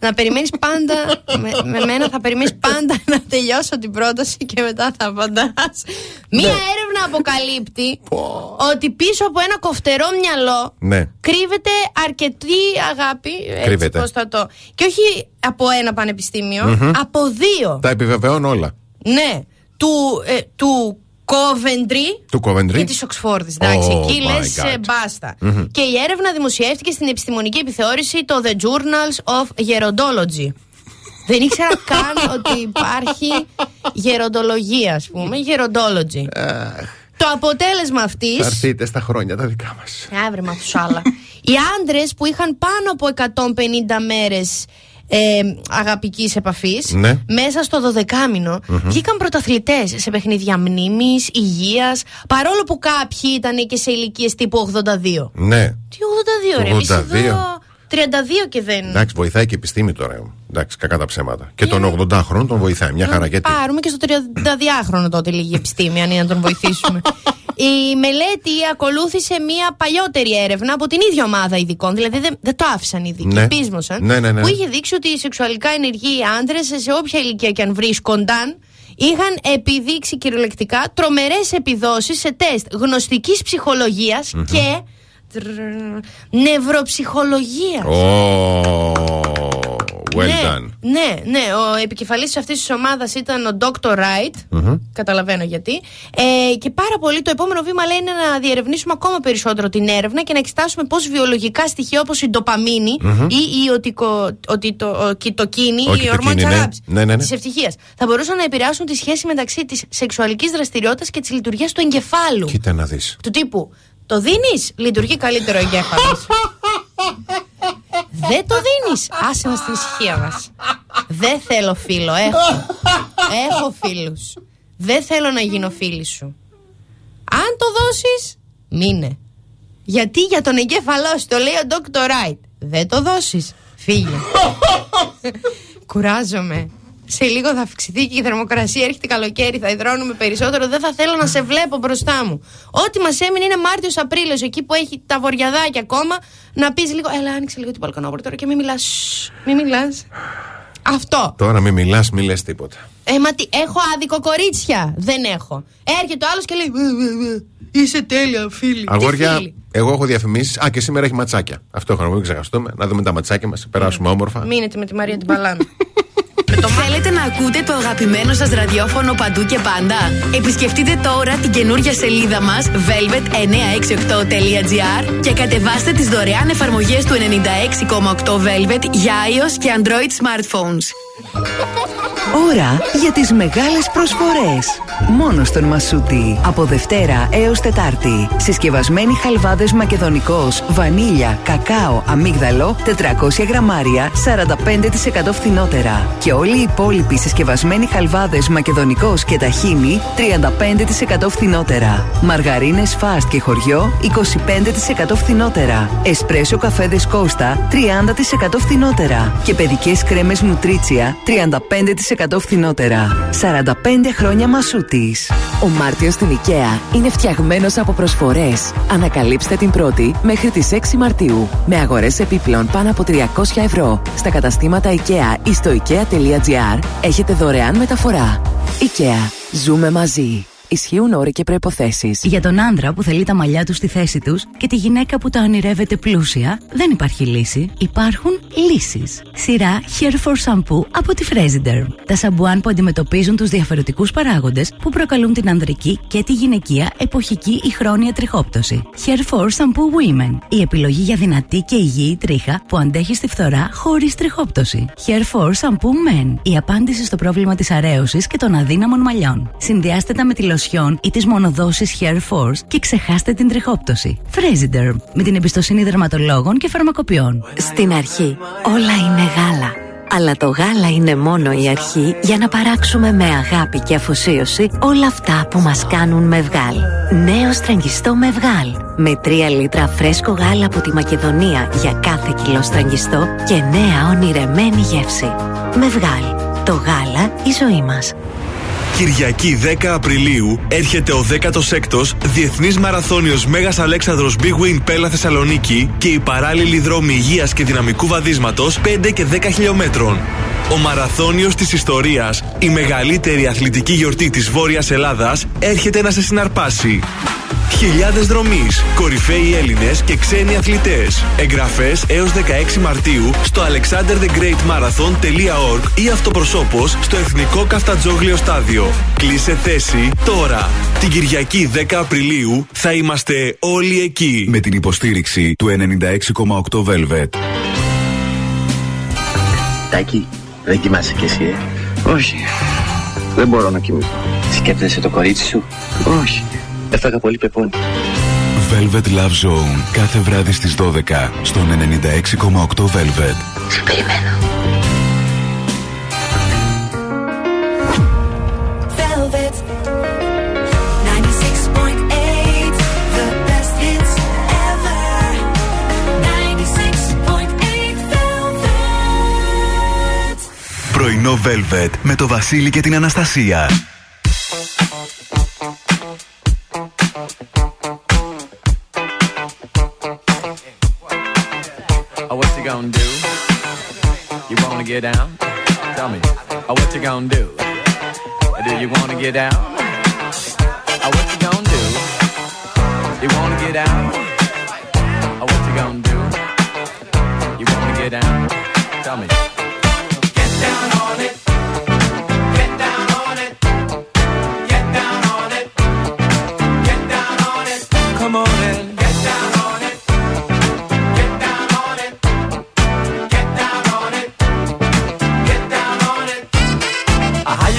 να περιμένεις πάντα. με, με μένα θα περιμένεις πάντα να τελειώσω την πρόταση και μετά θα απαντά. Μία έρευνα αποκαλύπτει ότι πίσω από ένα κοφτερό μυαλό Ναι. κρύβεται αρκετή αγάπη. Έτσι, Κρύβεται. πώς θα το. Και όχι από ένα πανεπιστήμιο, Μμμ. από δύο. Τα επιβεβαιώνω όλα. Ναι. Του, ε, του Coventry Του Coventry. και της Οξφόρδη. Εντάξει, Oh εκεί my λες God. μπάστα. Μμμ. Και η έρευνα δημοσιεύτηκε στην επιστημονική επιθεώρηση το The Journals of Gerontology. Δεν ήξερα καν ότι υπάρχει γεροντολογία, ας πούμε. Gerontology. Το αποτέλεσμα αυτή. Θα έρθείτε στα χρόνια τα δικά μας. Άβρε μα τους άλλα. Οι άντρες που είχαν πάνω από 150 μέρες ε, αγαπικής επαφής, Ναι. μέσα στο 12 μηνο Μμμ. βγήκαν πρωταθλητές σε παιχνίδια μνήμης, υγείας, παρόλο που κάποιοι ήταν και σε ηλικίες τύπου 82. Ναι. Τι 82, ρε, εμείς 82. εδώ 32 και δεν. Εντάξει, βοηθάει και η επιστήμη τώρα. Εντάξει, κακά τα ψέματα. Και των 80 χρόνων τον βοηθάει. Μια χαρά. Γιατί; Πάρουμε και στο 32χρονο τότε λίγη επιστήμη, αν είναι να τον βοηθήσουμε. Η μελέτη ακολούθησε μία παλιότερη έρευνα από την ίδια ομάδα ειδικών. Δηλαδή δεν, δεν το άφησαν οι ειδικοί, Ναι. πείσμωσαν. Ναι, ναι, ναι. Που είχε δείξει ότι οι σεξουαλικά ενεργοί άντρες, σε όποια ηλικία και αν βρίσκονταν, είχαν επιδείξει κυριολεκτικά τρομερές επιδόσεις σε τεστ γνωστικής ψυχολογίας Μμμ. και τρρρ, νευροψυχολογία. Oh, well ναι, done. ναι, ναι. Ο επικεφαλής αυτής της ομάδας ήταν ο Dr. Wright. Μμμ. Καταλαβαίνω γιατί. Ε, και πάρα πολύ το επόμενο βήμα λέει είναι να διερευνήσουμε ακόμα περισσότερο την έρευνα και να εξετάσουμε πώς βιολογικά στοιχεία όπως η ντοπαμίνη Μμμ. ή η οτικο, οτι, το, ο, κοιτοκίνη, Ο η ορμόνη της κοιτοκίνη, ναι. αγάπης, Ναι, ναι, ναι. της ευτυχίας, θα μπορούσαν να επηρεάσουν τη σχέση μεταξύ της σεξουαλικής δραστηριότητας και της λειτουργίας του εγκεφάλου. Κοίτα να δεις. Του τύπου, το δίνεις, λειτουργεί καλύτερο ο εγκέφαλος. Δεν το δίνεις; Άσε μα στην ησυχία μας. Δεν θέλω φίλο. Έχω. Έχω φίλους. Δεν θέλω να γίνω φίλη σου. Αν το δώσεις, μείνε. Γιατί για τον εγκέφαλό σου το λέει ο Dr. Wright. Δεν το δώσεις. Φύγε. Κουράζομαι. Σε λίγο θα αυξηθεί και η θερμοκρασία. Έρχεται καλοκαίρι, θα υδρώνουμε περισσότερο. Δεν θα θέλω να σε βλέπω μπροστά μου. Ό,τι μας έμεινε είναι Μάρτιο-Απρίλιο, εκεί που έχει τα βοριαδάκια ακόμα. Να πεις λίγο, Ελά, άνοιξε λίγο την μπαλκονόπορτα τώρα και μην μιλάς. Μην μιλάς. Αυτό. Τώρα μην μιλάς, μην λες τίποτα. Ε, μα τι, έχω άδικο κορίτσια. Δεν έχω. Έρχεται ο άλλος και λέει, «Ε, ε, ε, Είσαι τέλεια, φίλη. Τι Αγόρια, φίλη; εγώ έχω διαφημίσει. Α, και σήμερα έχει ματσάκια. Αυτό έχω να μην ξεχαστούμε. Να δούμε τα ματσάκια μας, περάσουμε όμορφα. Μείνετε με τη Μαρία την Παλάνα. Θέλετε να ακούτε το αγαπημένο σας ραδιόφωνο παντού και πάντα; Επισκεφτείτε τώρα την καινούργια σελίδα μας velvet968.gr και κατεβάστε τις δωρεάν εφαρμογές του 96,8 Velvet για iOS και Android smartphones. Ώρα για τις μεγάλες προσφορές. Μόνο στον Μασούτη. Από Δευτέρα έως Τετάρτη. Συσκευασμένοι χαλβάδες μακεδονικός, βανίλια, κακάο, αμύγδαλο, 400 γραμμάρια, 45% φθηνότερα. Και όλοι οι υπόλοιποι συσκευασμένοι χαλβάδες μακεδονικός και ταχίνι, 35% φθηνότερα. Μαργαρίνες φάστ και χωριό, 25% φθηνότερα. Εσπρέσο καφέδες Κώστα, 30% φθηνότερα. Και παιδικές κρέμες Νουτρίτσια, 35% φθηνότερα. 45 χρόνια Μασούτης. Ο Μάρτιος στην IKEA είναι φτιαγμένος από προσφορές. Ανακαλύψτε την πρώτη μέχρι τις 6 Μαρτίου. Με αγορές επίπλων πάνω από 300 ευρώ. Στα καταστήματα IKEA ή στο IKEA.gr έχετε δωρεάν μεταφορά. IKEA. Ζούμε μαζί. Ισχύουν όροι και προποθέσει. Για τον άντρα που θέλει τα μαλλιά του στη θέση τους και τη γυναίκα που τα ονειρεύεται πλούσια, δεν υπάρχει λύση. Υπάρχουν λύσεις. Σειρά Hair for Shampoo από τη Fresiderm. Τα σαμπουάν που αντιμετωπίζουν τους διαφορετικούς παράγοντες που προκαλούν την ανδρική και τη γυναικεία εποχική ή χρόνια τριχόπτωση. Hair for Shampoo Women. Η επιλογή για δυνατή και υγιή τρίχα που αντέχει στη φθορά χωρίς τριχόπτωση. Hair for Shampoo Men. Η απάντηση στο πρόβλημα της αρέωσης και των αδύναμων μαλλιών. Συνδυάστε τα με τη λοσιόν ή τις μονοδόσεις Hair Force και ξεχάστε την τριχόπτωση. Fresiderm. Με την εμπιστοσύνη δερματολόγων και φαρμακοποιών. Στην αρχή όλα είναι γάλα. Αλλά το γάλα είναι μόνο η αρχή για να παράξουμε με αγάπη και αφοσίωση όλα αυτά που μας κάνουν μευγάλ. Νέο στραγγιστό μευγάλ. Με 3 λίτρα φρέσκο γάλα από τη Μακεδονία για κάθε κιλό στραγγιστό και νέα ονειρεμένη γεύση. Μευγάλ. Το γάλα η ζωή μας. Κυριακή 10 Απριλίου έρχεται ο 16ος Διεθνής Μαραθώνιος Μέγας Αλέξανδρος Big Win Πέλα Θεσσαλονίκη και οι παράλληλοι δρόμοι υγείας και δυναμικού βαδίσματος 5 και 10 χιλιόμετρων. Ο Μαραθώνιος της Ιστορίας, η μεγαλύτερη αθλητική γιορτή της Βόρειας Ελλάδας, έρχεται να σε συναρπάσει. Χιλιάδες δρομείς, κορυφαίοι Έλληνες και ξένοι αθλητές. Εγγραφές έως 16 Μαρτίου στο alexanderthegreatmarathon.org ή αυτοπροσώπως στο Εθνικό Καφτατζόγλιο Στάδιο. Κλείσε θέση τώρα. Την Κυριακή 10 Απριλίου θα είμαστε όλοι εκεί. Με την υποστήριξη του 96,8 Velvet. Τάκη, δεν κοιμάσαι κι εσύ, ε; Όχι. Δεν μπορώ να κοιμηθώ. Σκέφτεσαι το κορίτσι σου; Όχι. Έφαγα πολύ πεπόνι. Velvet Love Zone. Κάθε βράδυ στις 12 στον 96,8 Velvet. Σε περιμένω. Πρωινό Velvet με το Βασίλη και την Αναστασία. Oh, what you gonna do? You wanna get down? Tell me. Oh, what you gonna do? Do you wanna get down? Oh, what you gonna do? You wanna get down? Oh, what you gonna do? You wanna get down? Tell me.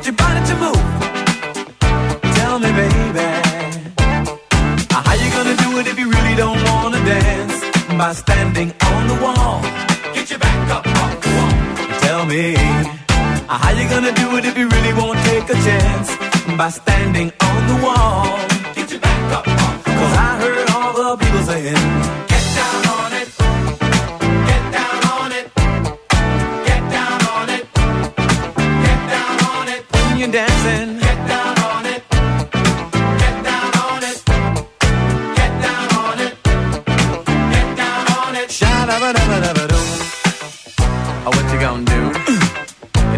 want your body to move. Tell me, baby. How you gonna do it if you really don't wanna dance? By standing on the wall. Get your back up off the wall. Tell me. How you gonna do it if you really won't take a chance? By standing on the wall. Get your back up off the wall. Cause I heard all the people saying, you're dancing. Get down on it. Get down on it. Get down on it. Get down on it. Sha-da-ba-da-ba-da-ba-doo. Oh, what you gonna do?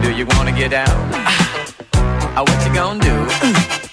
Do you wanna get down? Oh, what you gonna do?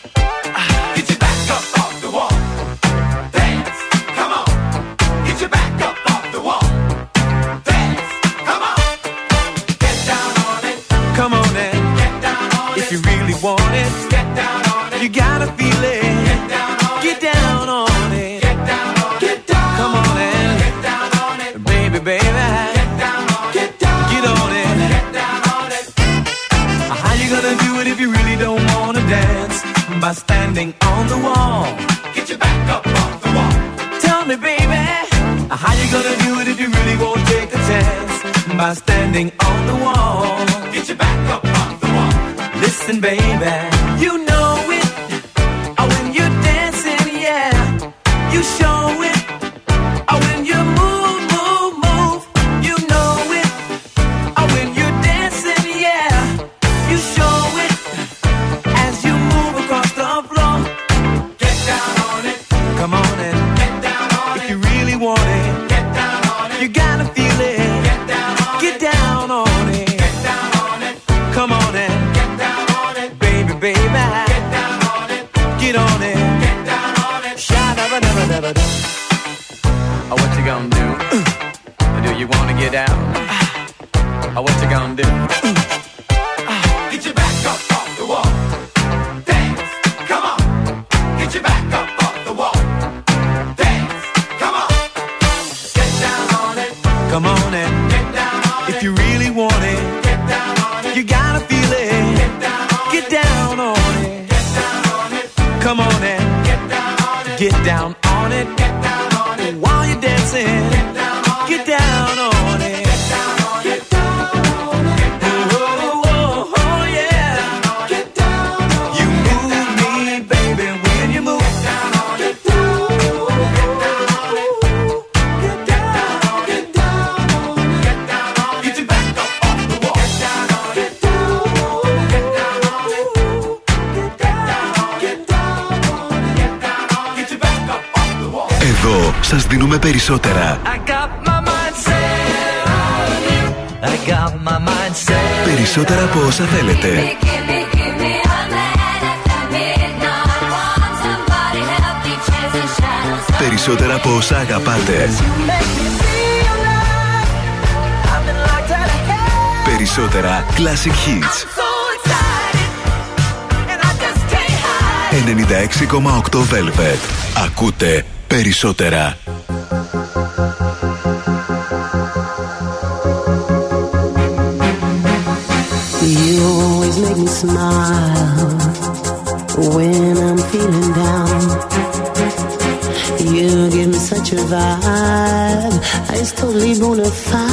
περισσότερα. You always make me smile when I'm feeling down. You give me such a vibe, I totally bona fide.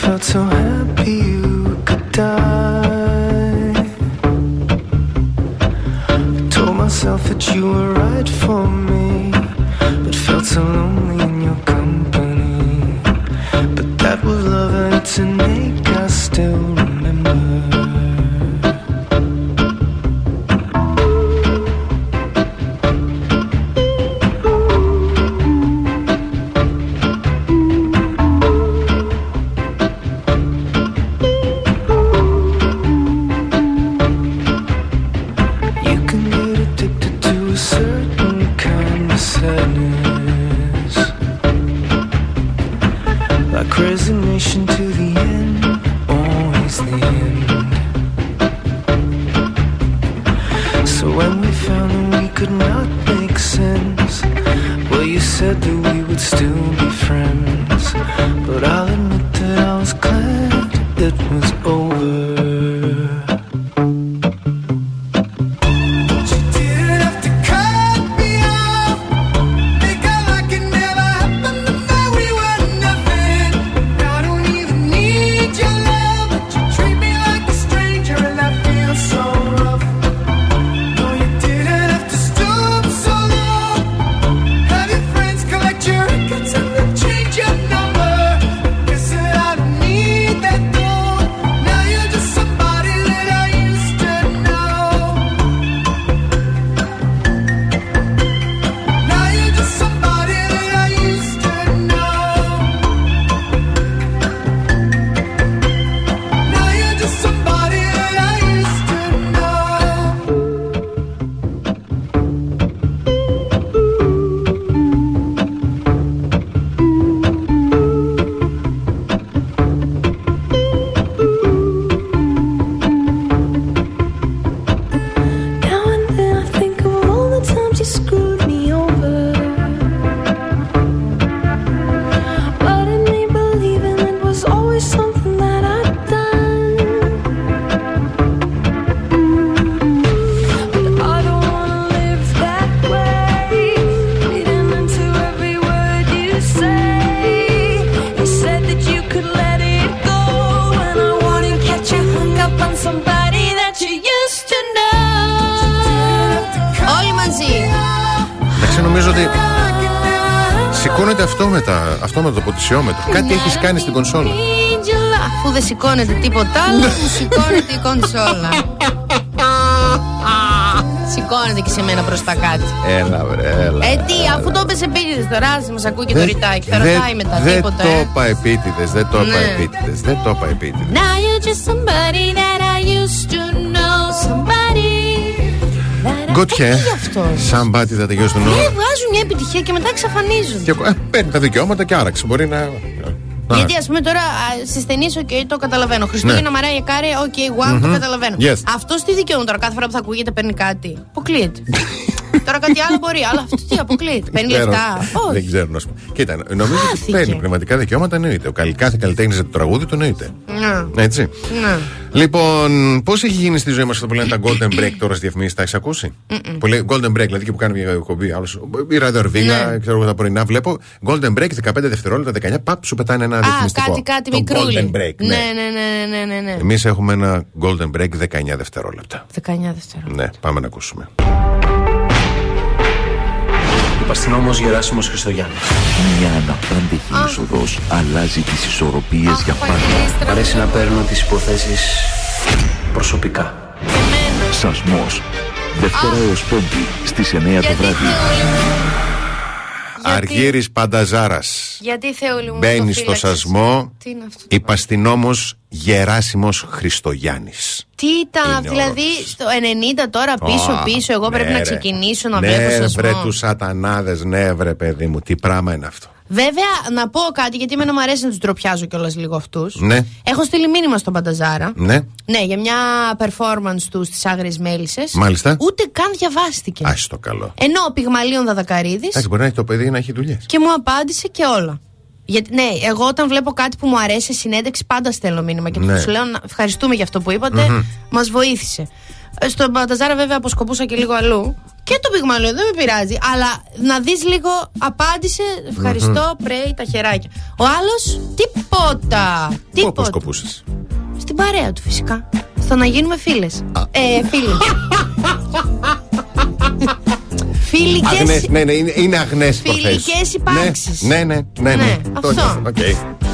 Felt so happy Εντάξει, νομίζω ότι σηκώνεται αυτόματα, αυτόματα το ποτισιόμετρο. Κάτι έχεις κάνει στην κονσόλα. Άντζελα, Αφού δεν σηκώνεται τίποτα άλλο, μου σηκώνεται η κονσόλα. Σηκώνεται και σε μένα προς τα κάτι. Έλα, βρε, έλα. Ε, τι, αφού το έπεσε επίτηδες τώρα, μας ακούει και το Δεν- ρητάκι. Θα δεν- ρωτάει μετά Δεν τίποτα. το ε. είπα επίτηδες, δεν το είπα Ναι. επίτηδες. Δεν το είπα επίτηδες. Γκοτιέ. Τι γι' αυτός; Somebody that you used to Ε, know. βγάζουν μια επιτυχία και μετά εξαφανίζουν. Και, ε, παίρνει τα δικαιώματα και άραξε. Μπορεί να. να- Γιατί ας πούμε τώρα στι ταινίε, OK, το καταλαβαίνω. Χριστούγεννα Ναι. Μαρία Κάρε, OK, wow, το Μμμ. καταλαβαίνω. Yes. Αυτός τι δικαιούμαι τώρα κάθε φορά που θα ακούγεται παίρνει κάτι. Αποκλείεται. τώρα κάτι άλλο μπορεί, αλλά αυτό τι αποκλείεται. Παίρνει Ξέρω. λεφτά. Δεν Όχι. ξέρω να σου πω. Κοίτα, νομίζω ότι παίρνει πνευματικά δικαιώματα εννοείται. Ο καλ- κάθε καλλιτέχνη για το τραγούδι το εννοείται. Ναι. Έτσι. Ναι. Λοιπόν, πώς έχει γίνει στη ζωή μας αυτό που λένε τα Golden Break τώρα στι διαφημίσει, τα έχεις ακούσει; Mm-mm. Που λέει Golden Break, δηλαδή και που κάνει μια εκπομπή. Άλλος, η ραδιορβίλα, Ναι. ξέρω εγώ τα πρωινά. Βλέπω Golden Break 15 δευτερόλεπτα, 19, παπ, σου πετάνε ένα Α, διαφημιστικό. κάτι, κάτι Το μικρούλι. Golden Break, ναι, ναι. ναι, ναι, ναι, ναι, ναι. Εμείς έχουμε ένα Golden Break 19 δευτερόλεπτα. 19 δευτερόλεπτα. Ναι, πάμε να ακούσουμε. Υπαστηνόμος Γεράσιμος Χριστογιάννης. Μια αναπάντεχη είσοδος αλλάζει τις ισορροπίες για πάντα. Μ' αρέσει να παίρνω τις υποθέσεις προσωπικά. Σασμός. Δευτέρα έως Πέμπτη στις 9 το βράδυ. Αργύρης Πανταζάρας. Γιατί Θεούλη μου. Μπαίνει το στο φύλαξες. σασμό Τι είναι αυτό; υπαστηνόμος Γεράσιμος Χριστογιάννης. Τι ήταν, Είναι δηλαδή στο 90 τώρα πίσω Α, πίσω, εγώ πρέπει ναι, να ρε. ξεκινήσω να ναι, βλέπω βρε σασμό. τους σατανάδες, ναι, βρε παιδί μου, τι πράγμα είναι αυτό. Βέβαια, να πω κάτι, γιατί εμένα μου αρέσει να τους ντροπιάζω κιόλας λίγο αυτούς. Ναι, Έχω στείλει μήνυμα στον Πανταζάρα. ναι, Ναι, για μια performance του στις Άγριες Μέλισσες. Μάλιστα. Ούτε καν διαβάστηκε. άσ το καλό. Ενώ ο Πυγμαλίων Δαδακαρίδης Εντάξει, μπορεί να έχει το παιδί να έχει δουλειές. και μου απάντησε και όλα. Γιατί, ναι, εγώ όταν βλέπω κάτι που μου αρέσει σε συνέντευξη, πάντα στέλνω μήνυμα και Ναι. του λέω να ευχαριστούμε για αυτό που είπατε. Μμμ. Μας βοήθησε. Ε, Στον Μπαλταζάρα βέβαια αποσκοπούσα και λίγο αλλού. Και το πυγμαλιό, δεν με πειράζει. Αλλά να δεις λίγο, απάντησε. Ευχαριστώ, πρέπει τα χεράκια. Ο άλλος, τίποτα. Πού αποσκοπούσες; Στην παρέα του φυσικά. Στο να γίνουμε φίλες. Ε, φίλοι. Φιλικές... Ναι, ναι, είναι αγνές Φιλικές υπάρξεις Ναι, ναι, ναι, ναι, ναι Αυτό. Okay.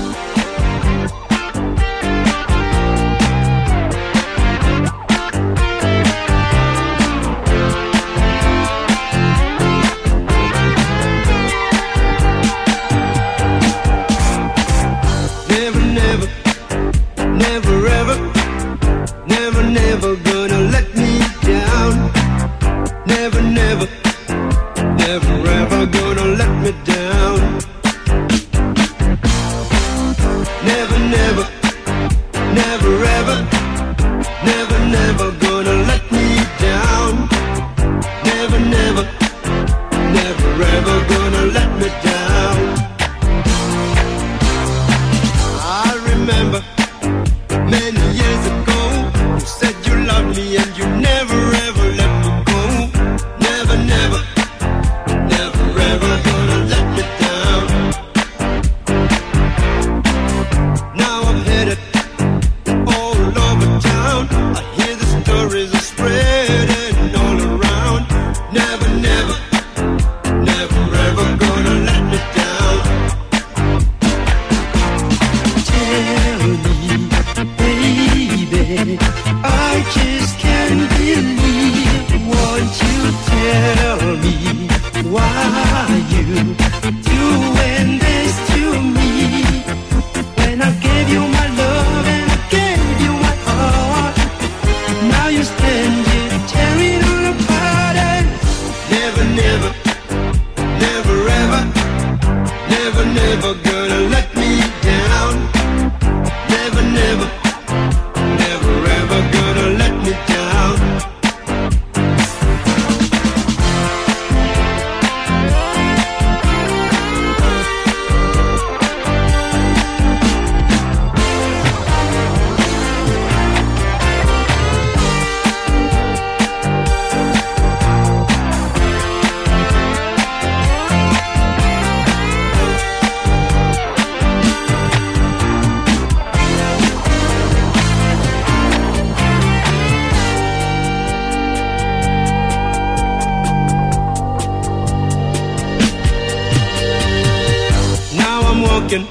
walking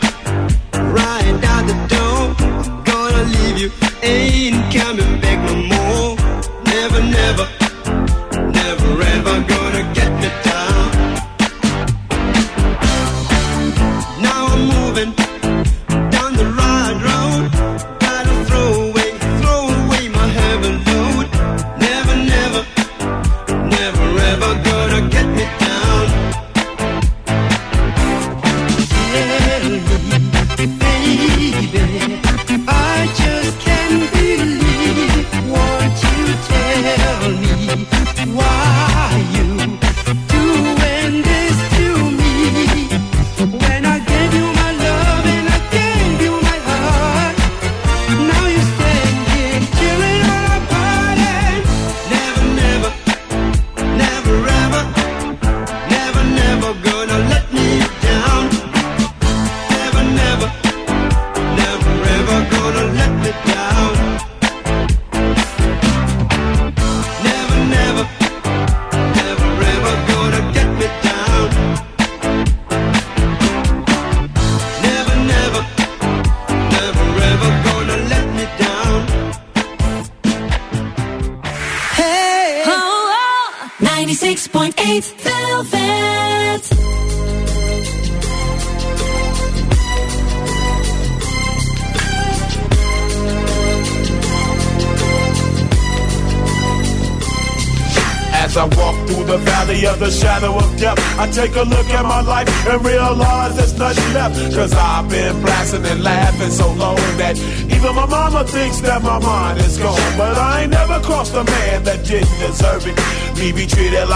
right out the door. I'm gonna leave you, ain't coming back.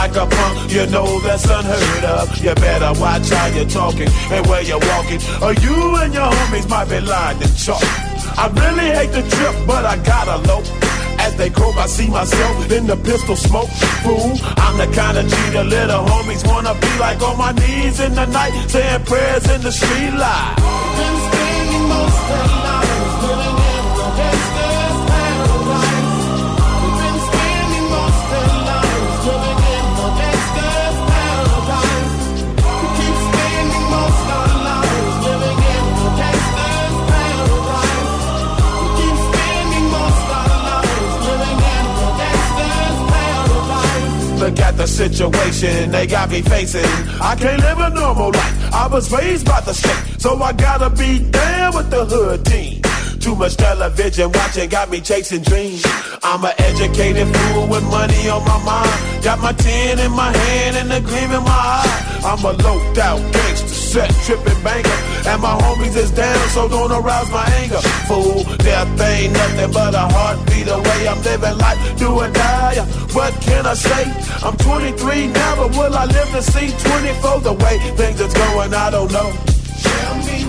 like a punk, you know that's unheard of. You better watch how you're talking and where you're walking, or you and your homies might be lined in chalk. I really hate the trip, but I gotta low. As they croak, I see myself in the pistol smoke. Fool, I'm the kind of G the little homies wanna be like on my knees in the night, saying prayers in the street light. The situation they got me facing. I can't live a normal life. I was raised by the state, so I gotta be down with the hood team. Too much television watching got me chasing dreams. I'm an educated fool with money on my mind. Got my tin in my hand and a gleam in my eye. I'm a low out gangster, set tripping banker. And my homies is down, so don't arouse my anger. Fool, death ain't nothing but a heartbeat away. I'm living life, do or die. What can I say? I'm 23 now, but will I live to see 24? The way things is going, I don't know. Tell me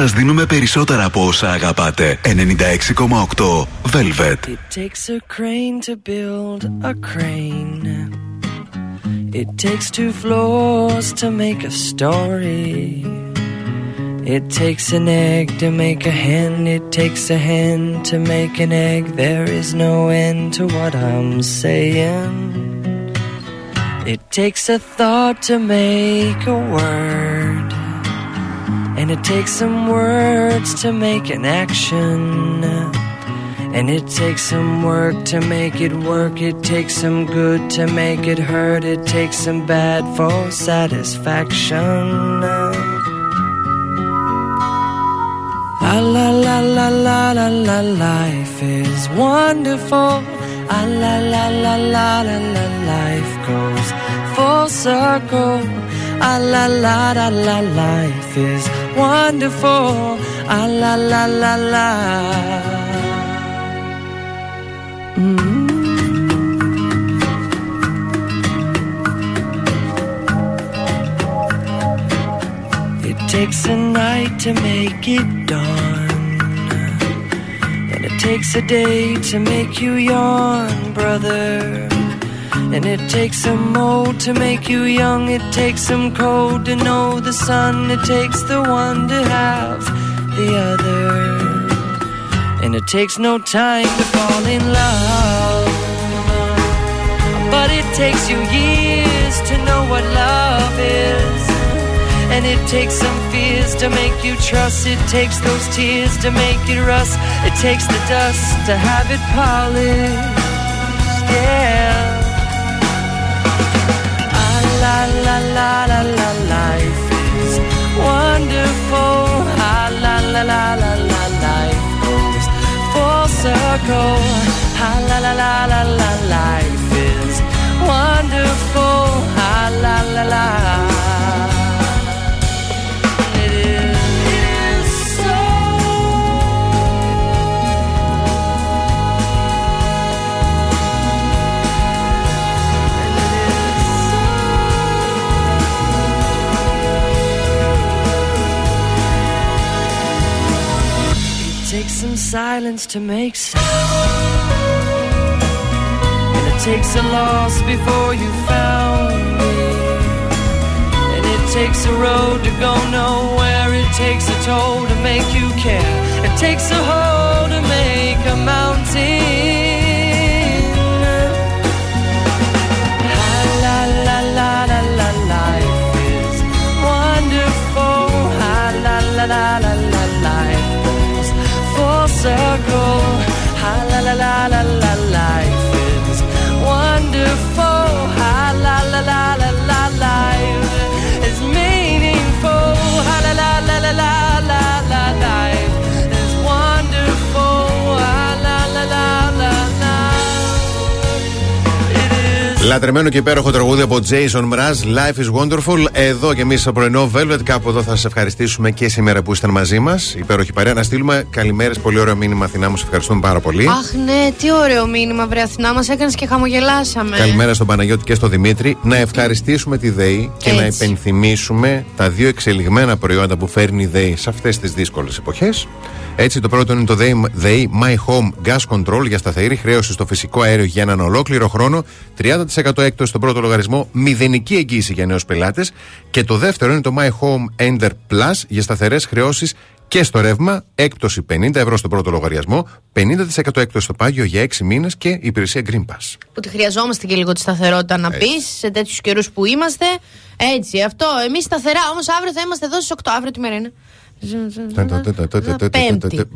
Σας δίνουμε περισσότερα από όσα αγαπάτε. 96,8 Velvet. It takes a crane to build a crane. It takes two floors to make a story. It takes an egg to make a hen. It takes a hen to make an egg. There is no end to what I'm saying. It takes a thought to make a word. And it takes some words to make an action. And it takes some work to make it work. It takes some good to make it hurt. It takes some bad for satisfaction. La la la la la la la life is wonderful. Ah la la la la la la life goes full circle. Ah la la la la life is wonderful. Ah la la la la. It takes a night to make it dawn. And it takes a day to make you yawn, brother. And it takes some old to make you young. It takes some cold to know the sun. It takes the one to have the other. And it takes no time to fall in love. But it takes you years to know what love is. And it takes some fears to make you trust. It takes those tears to make it rust. It takes the dust to have it polished. Yeah. La la la la life is wonderful. Ah, la la la la la life goes full circle. Ah, la la la la la life is wonderful. Ah, la la la. It some silence to make sound. And it takes a loss before you found me. And it takes a road to go nowhere. It takes a toll to make you care. It takes a hole to make a mountain. La la la la Λατρεμένο και υπέροχο τραγούδι από Jason Mraz, Life is Wonderful. Εδώ και εμείς στο πρωινό Velvet, κάπου εδώ θα σας ευχαριστήσουμε και σήμερα που ήσταν μαζί μας. Υπέροχη παρέα. Να στείλουμε καλημέρες, πολύ ωραίο μήνυμα Αθηνά μου. Σε ευχαριστούμε πάρα πολύ. Αχ, ναι, τι ωραίο μήνυμα, βρε Αθηνά. Μας έκανες και χαμογελάσαμε. Καλημέρα στον Παναγιώτη και στον Δημήτρη. Να ευχαριστήσουμε τη ΔΕΗ και να Έτσι. υπενθυμίσουμε τα δύο εξελιγμένα προϊόντα που φέρνει η ΔΕΗ σε αυτές τις δύσκολες εποχές. Έτσι, το πρώτο είναι το ΔΕΗ, ΔΕΗ My Home Gas Control για σταθερή χρέωση στο φυσικό αέριο για έναν ολόκληρο χρόνο. 30% έκπτωση στον πρώτο λογαριασμό, μηδενική εγγύηση για νέους πελάτες. Και το δεύτερο είναι το My Home Ender Plus για σταθερές χρεώσεις και στο ρεύμα, έκπτωση 50 ευρώ στον πρώτο λογαριασμό, 50% έκπτωση στο πάγιο για 6 μήνες και υπηρεσία Green Pass. Που τη χρειαζόμαστε και λίγο τη σταθερότητα να πεις σε τέτοιους καιρούς που είμαστε. Έτσι, αυτό. Εμείς σταθερά. Όμως αύριο θα είμαστε εδώ στις 8. Αύριο τι μέρα είναι; Πέμπτη.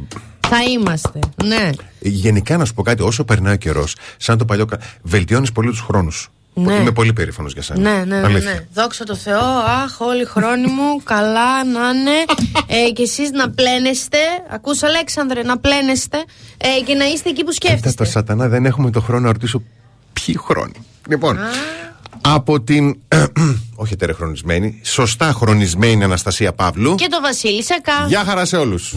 Θα είμαστε. Ναι. Γενικά να σου πω κάτι, όσο περνάει ο καιρός, σαν το παλιό. Βελτιώνεις πολύ τους χρόνους. Ναι. Είμαι πολύ περήφανος για σένα. Ναι, ναι, ναι, Αλήθεια. ναι. Δόξα τω Θεώ, αχ, όλοι οι χρόνοι μου, καλά να είναι. Ε, και εσείς να πλένεστε. Ακούς Αλέξανδρε, να πλένεστε ε, και να είστε εκεί που Κοίτα σκέφτεστε. το σατανά, δεν έχουμε το χρόνο να ρωτήσω ποιοι χρόνοι. Λοιπόν, από την. όχι τερεχρονισμένη, σωστά χρονισμένη Αναστασία Παύλου. Και το Βασίλη Σακά. Γεια χαρά σε όλους.